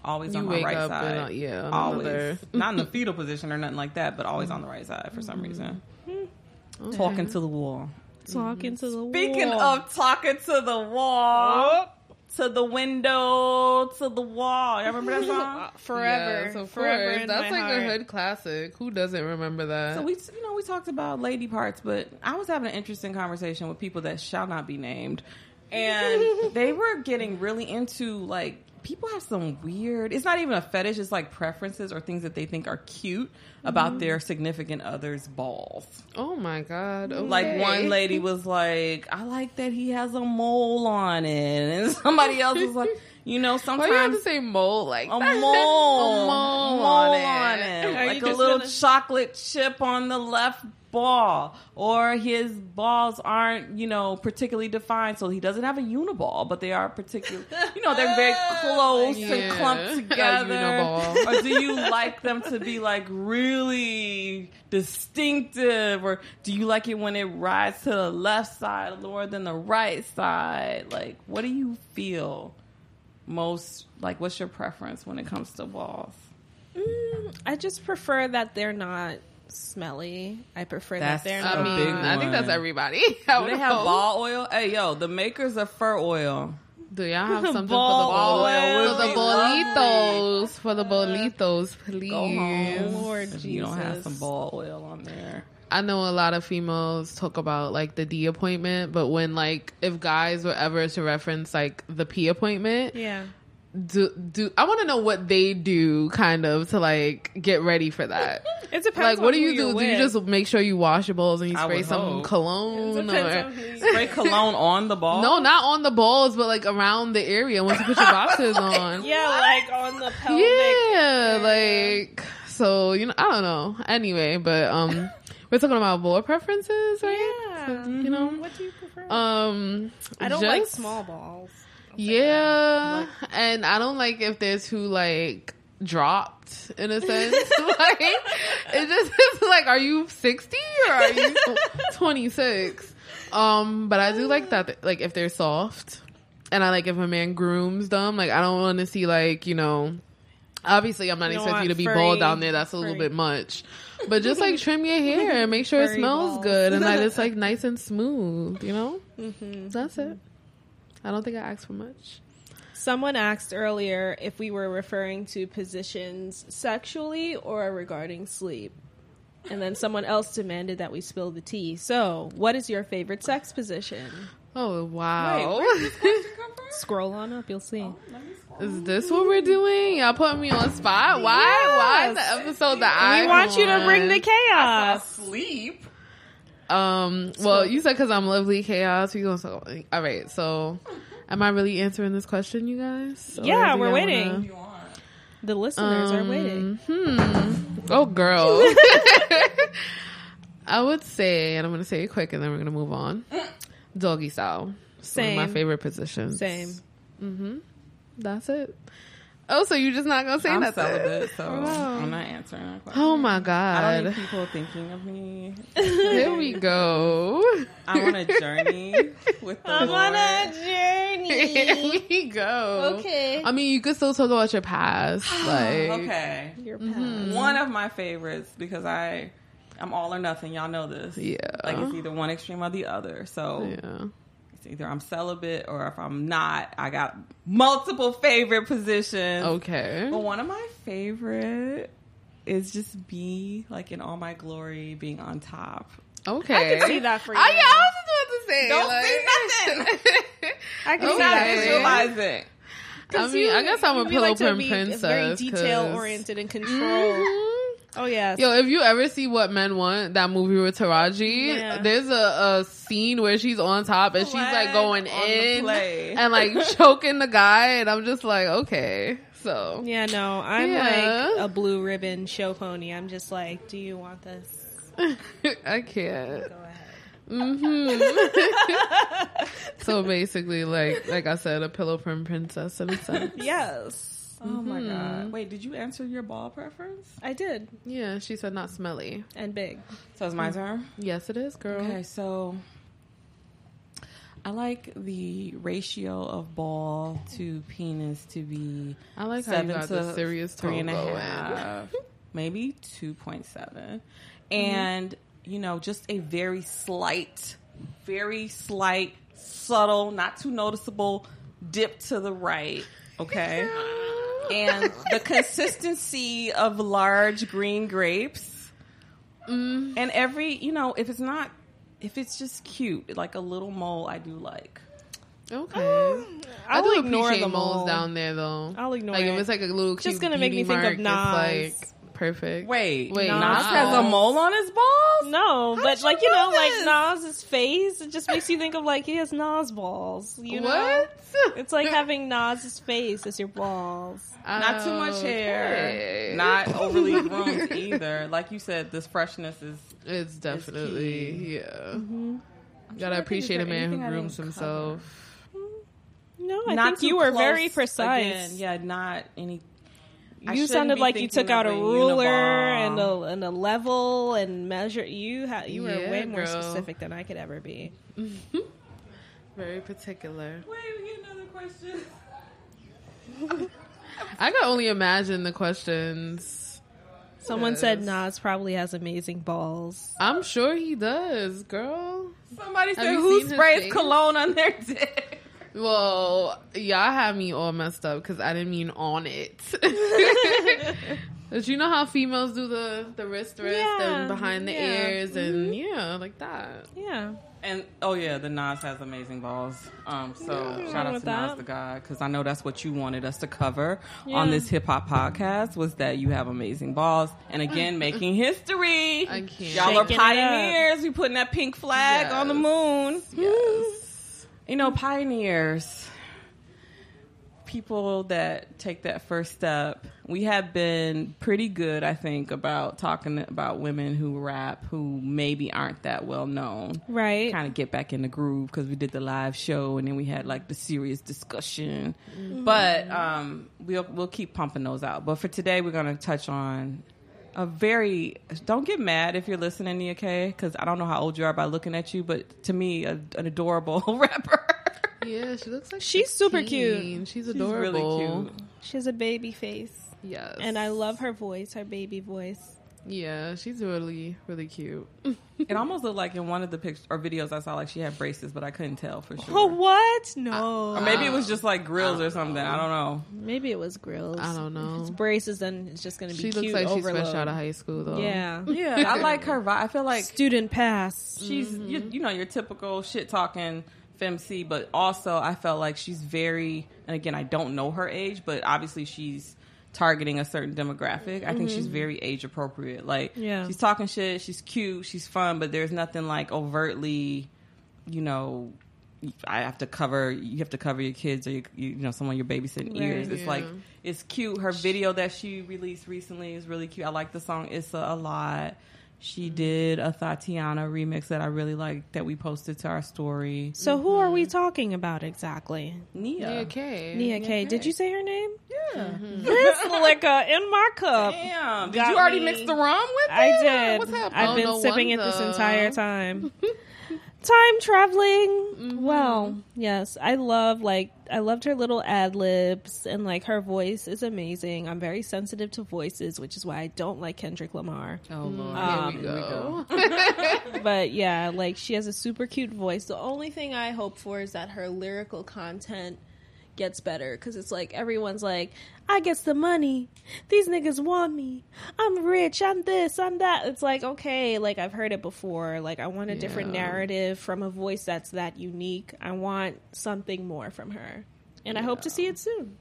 always You on my right side. and, uh, yeah, always. another- Not in the fetal position or nothing like that, but always on the right side for some reason. Mm-hmm. Okay. Talking to the wall. Talking to the Speaking wall. Speaking of talking to the wall, to the window, to the wall. Y'all remember that song? forever, Yes, of forever. course. in That's my like heart. a hood classic. Who doesn't remember that? So we, you know, we talked about lady parts, but I was having an interesting conversation with people that shall not be named, and they were getting really into like people have some weird. It's not even a fetish. It's like preferences or things that they think are cute about mm. their significant other's balls. oh my god! Like one lady was like, "I like that he has a mole on it," and somebody else was like, "You know, sometimes Why sometimes." you have to say mole like a that? mole, a mole, on it. Are like a little gonna- chocolate chip on the left ball, or his balls aren't, you know, particularly defined, so he doesn't have a uniball, but they are particular. You know, they're very close Yeah, and clumped together. or do you like them to be like really distinctive, or do you like it when it rides to the left side more than the right side? Like, what do you feel? Most like, what's your preference when it comes to balls? Mm, I just prefer that they're not smelly. I prefer That's that they're a I not. mean, big I think that's everybody. Do they have ball oil? Hey, yo, the makers of fur oil. Do y'all have something Ball for the oil for the would be lovely. bolitos? For the bolitos, please. Go home. Lord if you don't have some ball oil on there. I know a lot of females talk about like the D appointment, but when like if guys were ever to reference like the P appointment, Yeah. do do I want to know what they do kind of to like get ready for that. It depends. like, on what do you you're do? Do you just make sure you wash your balls and you spray some hope. cologne or on who you- Spray cologne on the ball. no, not on the balls, but like around the area once you put your boxers on. Yeah, like on the pelvic. Yeah, like so you know I don't know. Anyway, but um, we're talking about ball preferences, right? Yeah. So, you know, What do you prefer? um, I don't like small balls. Yeah, and I don't like if they're too like dropped in a sense. like it just it's like, are you sixty or are you twenty six? Um, but I do like that, like if they're soft, and I like if a man grooms them. Like I don't want to see like you know. Obviously, I'm not You expecting you to be furry- bald down there. That's a little bit much. But just like trim your hair and make sure it smells balls. good and that it's like nice and smooth. You know, Mm-hmm. that's it. I don't think I asked for much. Someone asked earlier if we were referring to positions sexually or regarding sleep. And then someone else demanded that we spill the tea. So, what is your favorite sex position? Oh wow! Scroll on up, you'll see. Is this what we're doing? Y'all putting me on spot. Why? Why is the episode that I we want you to bring the chaos. Sleep. Um. Well, you said because I'm lovely chaos. We gonna so, all right. So, am I really answering this question, you guys? Or Yeah, we're y'all waiting. wanna- The listeners are waiting. Hmm. Oh, girl. I would say, and I'm gonna say it quick, and then we're gonna move on. Doggy style. Same. One of my favorite positions. Same. Mm-hmm. That's it. Oh, so you're just not gonna say I'm nothing? celibate, so I'm not answering that question. Oh my god! I don't god. need people thinking of me. Here we go. I'm on a journey with the I'm Lord. on a journey. Here we go. Okay. I mean, you could still talk about your past. Like, Okay. Your Mm-hmm. past. One of my favorites because I I'm all or nothing. Y'all know this. Yeah. Like it's either one extreme or the other. So yeah. it's either I'm celibate or if I'm not, I got multiple favorite positions. Okay. But one of my favorite is just be like in all my glory, being on top. Okay. I can see that for you. Oh, yeah, I was just about to say. Don't like, say nothing. I can Okay. see Not that for you. visualizing. I mean, I guess I'm a you pillow like to print be princess. Very 'cause- detail oriented and control. Mhm. Oh yes. Yo, if you ever see What Men Want, that movie with Taraji, Yeah. there's a, a scene where she's on top and she's like going On in and like choking the guy, and I'm just like, okay, so yeah, no, I'm Yeah. like a blue ribbon show pony. I'm just like, do you want this? I can't. Go ahead. hmm so basically, like like I said, a pillow from princess in a sense. Yes, Oh my Mm-hmm. god! Wait, did you answer your ball preference? I did, Yeah, she said not smelly. and big. So it's my turn. Yes, it is, girl. Okay, so I like the ratio of ball to penis to be I like how you seven got to the serious three tone and a going. half, maybe two point seven, and you know, just a very slight, very slight, subtle, not too noticeable dip to the right. Okay. and the consistency of large green grapes. Mm. And every, you know, if it's not, if it's just cute, like a little mole, I do like. Okay. I I'll do ignore appreciate the moles mole. down there though. I'll ignore like it. if it's like a little cute Just gonna make beauty me think of mark, Nas. It's like perfect. Wait, Wait, Nas, Nas? has a mole on his balls? No, but like you know know, this? like Nas's face, it just makes you think of like he has Nas balls. You know, what? it's like having Nas's face as your balls. Not too much hair, Okay. not overly groomed either. Like you said, this freshness is. It's definitely key. yeah. Mm-hmm. Gotta trying to think, is appreciate a man who grooms didn't himself. No, I Not think you were very precise. Again, yeah, not any. I you sounded like you took out a ruler uniball. and a and a level and measure. You ha- you were Yeah, way more girl. specific than I could ever be. Very particular. Wait, we get another question. I can only imagine the questions. Someone said Yes. Nas probably has amazing balls. I'm sure he does, girl. Somebody said who seen sprays face? cologne on their dick. Well, y'all have me all messed up because I didn't mean on it. But you know how females do the the wrist wrist Yeah, and behind the yeah. Mm-hmm. ears and yeah, like that. Yeah. And oh yeah, the Nas has amazing balls. Um, so Yeah. shout out With to Nas the God because I know that's what you wanted us to cover Yeah. on this hip hop podcast was that you have amazing balls and again making history. I can't. Y'all are Shaking it pioneers. We putting that pink flag on the moon. Yes. You know, pioneers, people that take that first step. We have been pretty good, I think, about talking about women who rap who maybe aren't that well known. Right. Kind of get back in the groove because we did the live show and then we had like the serious discussion. But um, we'll we'll keep pumping those out. But for today, we're gonna touch on a very don't get mad if you're listening Nia K because I don't know how old you are by looking at you, but to me, a, an adorable rapper. Yeah, she looks like She's super 16. She's She's adorable. really cute. She has a baby face. Yes, And I love her voice, her baby voice. Yeah, she's really really cute. It almost looked like in one of the pictures or videos I saw, like she had braces, but I couldn't tell for sure. Oh, what? No. Or maybe it was just like grills or something. I don't know. Maybe it was grills. I don't know. If it's braces, then it's just going to be She cute looks like she's fresh out of high school though. Yeah. Yeah, I like her vibe. I feel like Student pass. she's mm-hmm. you, you know your typical shit talking femc, but also I felt like she's very. And again, I don't know her age, but obviously she's targeting a certain demographic. I think she's mm-hmm. very age appropriate. Like, Yeah. she's talking shit. She's cute. She's fun, but there's nothing like overtly, you know. I have to cover. You have to cover your kids or your, you, you know someone you're babysitting ears. It's Yeah. like it's cute. Her video that she released recently is really cute. I like the song Issa a lot. She did a Tatiana remix that I really like that we posted to our story. So who are we talking about exactly? Nia. Nia K. Nia Nia K. K. Did you say her name? Yeah. Mm-hmm. This liquor in my cup. Damn. Did you already me. mix the rum with it? I did. What's happening? I've Oh, been no sipping it this entire time. Time traveling. Mm-hmm. Well, yes, I love like I loved her little ad libs and like her voice is amazing. I'm very sensitive to voices, which is why I don't like Kendrick Lamar. Oh Lord. Um, Here we go. but yeah, like she has a super cute voice. The only thing I hope for is that her lyrical content gets better because it's like everyone's like, I gets the money. These niggas want me. I'm rich. I'm this. I'm that. It's like okay, like I've heard it before. Like I want a different narrative from a voice that's that unique. I want something more from her, and I hope to see it soon.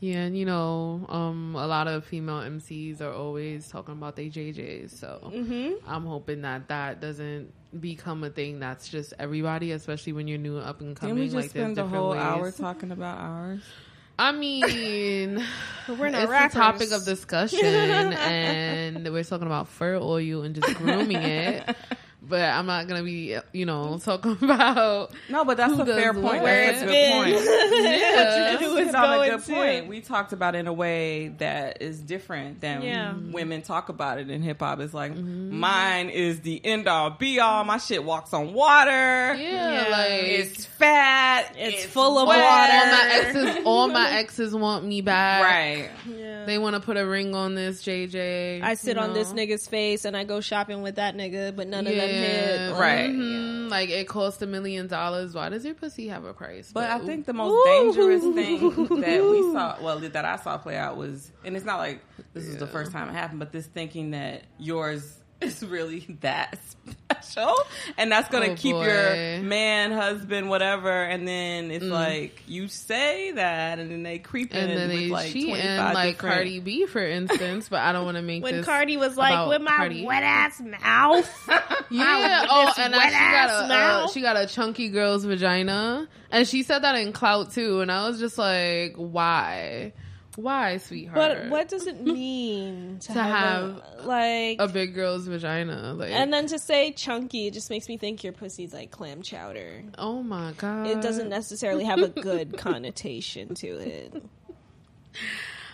Yeah, and you know, um, a lot of female MCs are always talking about their JJs, so Mm-hmm. I'm hoping that that doesn't become a thing that's just everybody, especially when you're new up and coming. we just like, spend the whole ways. hour talking about ours? I mean, we're not it's rappers. a topic of discussion, and we're talking about fur oil and just grooming it. But I'm not gonna be, you know, talking about No, but that's Who a fair point. what? That's a good it's point. been. yeah. You Who hit it's on a good to. point. We talked about it in a way that is different than Yeah. women talk about it in hip hop. It's like mm-hmm. mine is the end all be all. My shit walks on water. yeah, Yeah. like It's fat. It's full of wet. water. all my exes, all my exes want me back. Right. Yeah. They want to put a ring on this JJ. I sit you on this nigga's face and I go shopping with that nigga, but none of them hit. Right. mhm. Like it costs a million dollars. Why does your pussy have a price? But I though? think the most Ooh. dangerous thing that we saw, well, that I saw play out was, and it's not like this is the first time it happened, but this thinking that yours is really that special, and that's going to Oh, keep boy. your man, husband, whatever, and then it's Mm. like you say that, and then they creep in and then with they like cheat twenty and like different. Cardi B, for instance. But I don't want to make When this Cardi was like, about with my Cardi. wet ass mouth. Yeah. Oh, and now she got a uh, she got a chunky girl's vagina, and she said that in clout too. And I was just like, why, why, sweetheart? but what does it mean to, To have, a- like a big girl's vagina? Like, and then to say chunky just makes me think your pussy's like clam chowder. oh my god, It doesn't necessarily have a good connotation to it.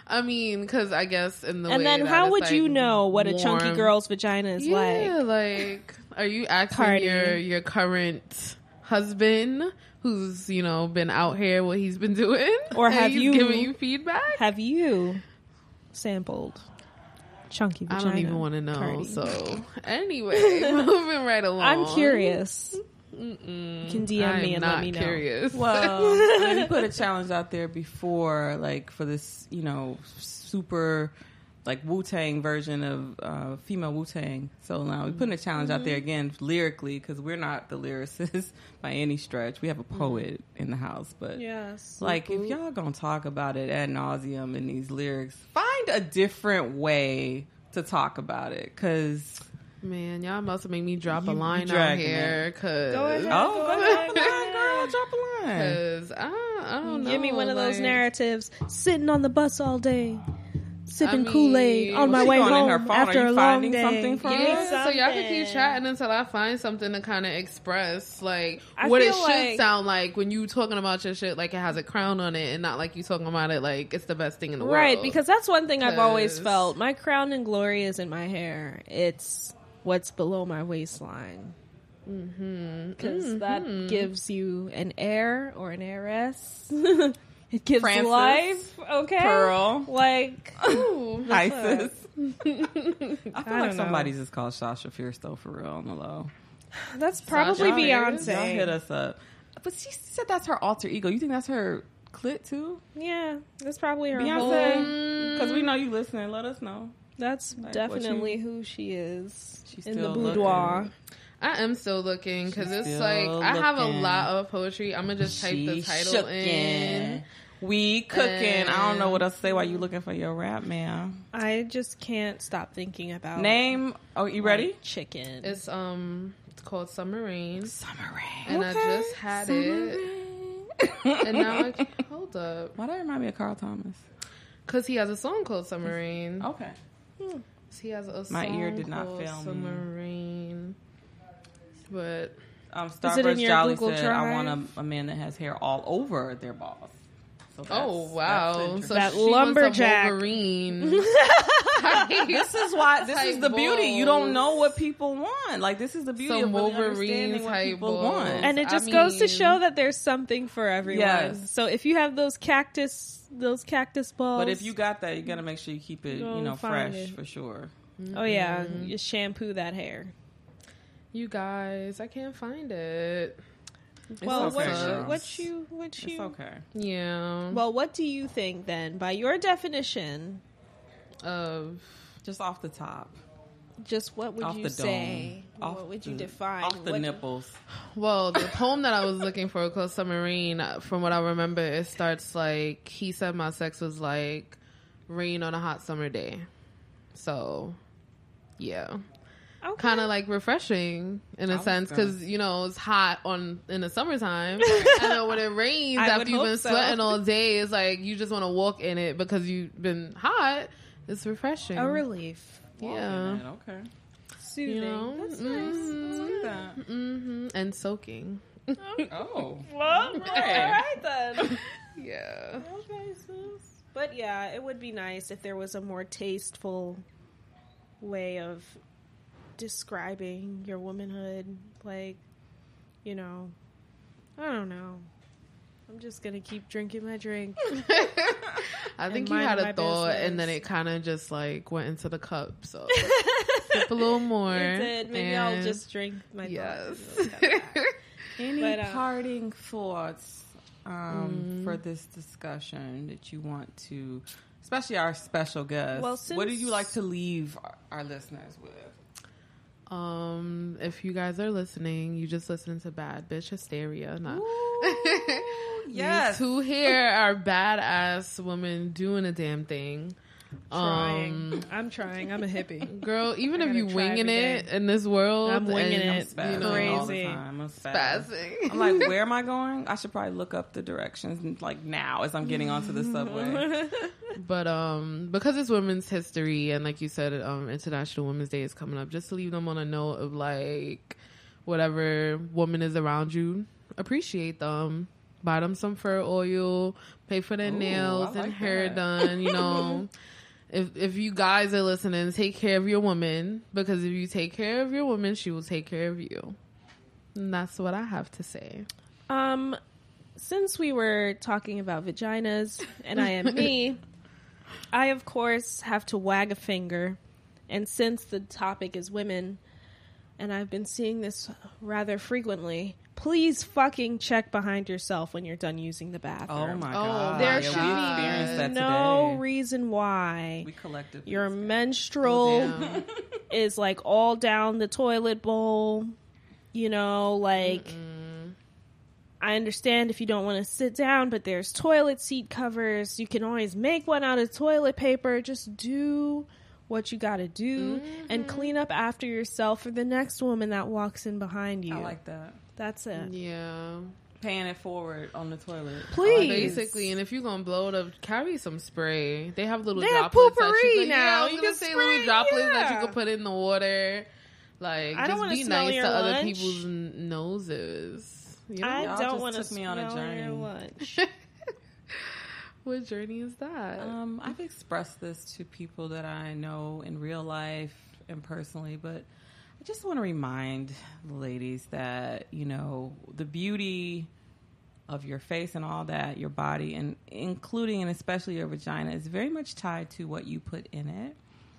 I mean, because I guess in the and then how would you know what a chunky girl's vagina is yeah, like? like, are you asking Cardi. your your current husband who's you know been out here what he's been doing, Or have you- given you feedback? Have you sampled chunky I don't even want to know. Cardi? So anyway, moving right along. I'm curious. Mm-mm. You can DM I me am and let not me know. Curious. Well, I mean, put a challenge out there before, like for this, you know, super like Wu Tang version of uh, female Wu Tang. So now we're putting a challenge out there mm-hmm. again lyrically because we're not the lyricists by any stretch. We have a mm-hmm. poet in the house, but Yes. like if mm-hmm. y'all gonna talk about it ad nauseum in these lyrics, find a different way to talk about it because. Man, y'all must make me drop You- a line out dragging here. Cause, Go ahead. Oh, go go ahead, ahead, go girl, ahead. girl, drop a line. Cause I, I don't know. Give me one of those narratives. Sitting on the bus all day, sipping I Kool Aid on my way home her phone. Are after you a long day. something for Give me us? Yeah, so y'all can keep chatting until I find something to kind of express like I what it feel should like- sound like when you talking about your shit like it has a crown on it and not like you talking about it like it's the best thing in the world. Right, because that's one thing I've always felt. My crown and glory is in my hair; it's what's below my waistline. Mm-hmm, because that mm-hmm. gives you an heir or an heiress. it gives Francis, life. Okay, Pearl. Like, Ooh, Isis. I feel I like don't know. somebody's just called Sasha Fierce though, for real on the low. that's probably Sasha Fierce? Y'all hit us up, but she said that's her alter ego. You think that's her clit too, Yeah, that's probably her whole. Beyonce? Because we know you listening. Let us know. That's what definitely who she is She's in the still boudoir. looking. I am still looking because it's still like I have a lot of poetry. I'm gonna just type the title in. shookin'. We cooking. I don't know what else to say while you looking for your rap, man. I just can't stop thinking about Name. Oh, you ready? chicken. It's um, it's called submarine. Submarine. Summer Rain. and I just had it, and now I can, hold up Why do that remind me of Carl Thomas? because he has a song called Summer Rain. Okay. He has a My ear did not called fail me. But Um, Is it Starburst Jolly Google said, "I want a, a man that has hair all over their balls." So oh wow, so That she wants a lumberjack. Wolverine. this is why this is Type the beauty. You don't know what people want. Like this is the beauty Some of really understanding what people balls. want. and it I just goes to show that there's something for everyone. Yes. So if you have those cactus, those cactus balls. but if you got that, you got to make sure you keep it, you know, fresh it. for sure. oh yeah, mm-hmm. you shampoo that hair. You guys, I can't find it. It's well, okay, what you, what you, what It's okay. Yeah. Well, what do you think then? By your definition, of Just off the top, just what would off you the say? dome, off what would you the- define? Off the What- nipples. well, the poem that I was looking for called Submarine. uh, From what I remember, it starts like he said my sex was like rain on a hot summer day. So, yeah, Okay. kind of like refreshing in I a was sense because you know it's hot on in the summertime, and then when it rains I after you've hope been so. sweating all day, it's like you just want to walk in it because you've been hot. It's refreshing. a relief, yeah. Okay. soothing. You know? That's nice. Mhm. That. hmm And soaking. Oh. Well, all right then. Yeah. Okay, sis. But yeah, it would be nice if there was a more tasteful way of describing your womanhood. Like, you know, I don't know. I'm just gonna keep drinking my drink. I think you had a thought and then it kind of just like went into the cup. So sip a little more. It did. Maybe I'll just drink my Yes. Any But, uh, parting thoughts um, for this discussion that you want to, especially our special guest? Well, what do you like to leave our, our listeners with? Um, if you guys are listening, you just listen to Bad Bitch Hysteria. Not yes. You two here are badass women doing a damn thing. Trying. Um, I'm trying. I'm a hippie. girl, even if you winging it day. in this world, I'm winging and, I'm it. spazzing You know, all the Crazy. time. I'm spazzing. Spazzing. I'm like, where am I going? I should probably look up the directions like now as I'm getting onto the subway. But um, because it's Women's History and like you said, um, International Women's Day is coming up, just to leave them on a note of like whatever woman is around you, appreciate them. Buy them some fur oil, pay for their Ooh, nails I and like hair that. done. You know, if if you guys are listening, take care of your woman because if you take care of your woman, she will take care of you. And that's what I have to say. Um, since we were talking about vaginas and I am me, I of course have to wag a finger. And since the topic is women and I've been seeing this rather frequently. Please fucking check behind yourself when you're done using the bathroom. Oh my Oh, god! there yeah, should be that no today. reason why we collectively. your experienced menstrual Damn. is like all down the toilet bowl. You know, like I understand if you don't want to sit down, but there's toilet seat covers. You can always make one out of toilet paper. Just do what you got to do and mm-hmm. clean up after yourself for the next woman that walks in behind you. I like that. That's it. Yeah. Paying it forward on the toilet. Please. Basically, and if you're gonna blow it up, carry some spray. They have little They have droplets. that poopery you can, now. Yeah, I was You gonna can say spray- little droplets that you yeah. could put in the water. Like, I don't just be nice your to other people's n- noses. You know? I Y'all don't want to took me on a journey. lunch. what journey is that? Um, I've expressed this to people that I know in real life and personally, but I just want to remind the ladies that you know the beauty of your face and all that, your body, and including and especially your vagina, is very much tied to what you put in it.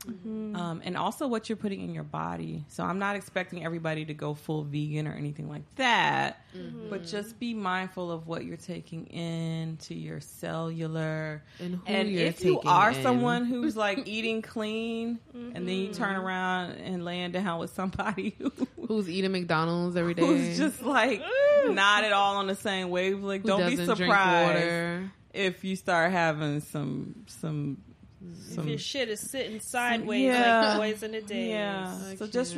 Mm-hmm. Um, and also what you're putting in your body. So I'm not expecting everybody to go full vegan or anything like that, mm-hmm. but just be mindful of what you're taking into your cellular. And who and you're if you are in. someone who's like eating clean, and then you mm-hmm. turn around and laying down with somebody who, Who's eating McDonald's every day? who's just like not at all on the same wavelength, Who don't be doesn't drink surprised water? if you start having some some If your shit is sitting sideways Yeah. like boys in the day. Yeah. So just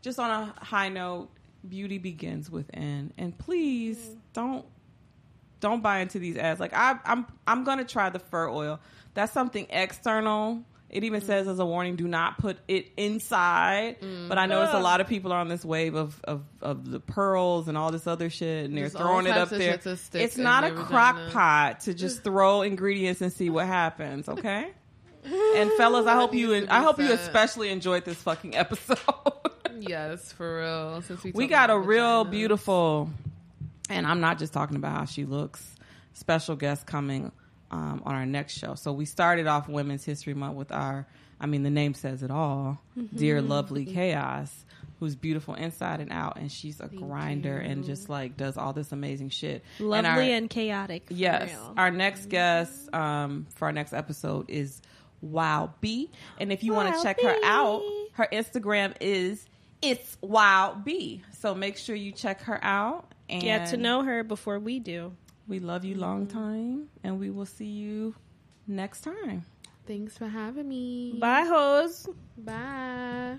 just on a high note, beauty begins within, and please mm. don't don't buy into these ads. Like I, I'm I'm gonna try the fur oil. That's something external. It even mm. says as a warning, do not put it inside. Mm. But I notice a lot of people are on this wave of, of, of the pearls and all this other shit, and they're throwing it up there. shit to stick It's not a crock pot to just throw ingredients and see what happens. Okay. And fellas, I hope you I hope you especially enjoyed this fucking episode. Yes, for real. Since we we got a real vaginas. beautiful, and I'm not just talking about how she looks. Special guest coming um, on our next show. So we started off Women's History Month with our, I mean, the name says it all, dear lovely chaos, who's beautiful inside and out, and she's a grinder and just like does all this amazing shit. Lovely our- and, chaotic. Yes. real. Our next guest um, for our next episode is Wow B. And if you want to Wow check her out, her Instagram is It's Wild B. So make sure you check her out. And Get to know her before we do. We love you long mm-hmm. time, and we will see you next time. Thanks for having me. Bye, hoes. Bye.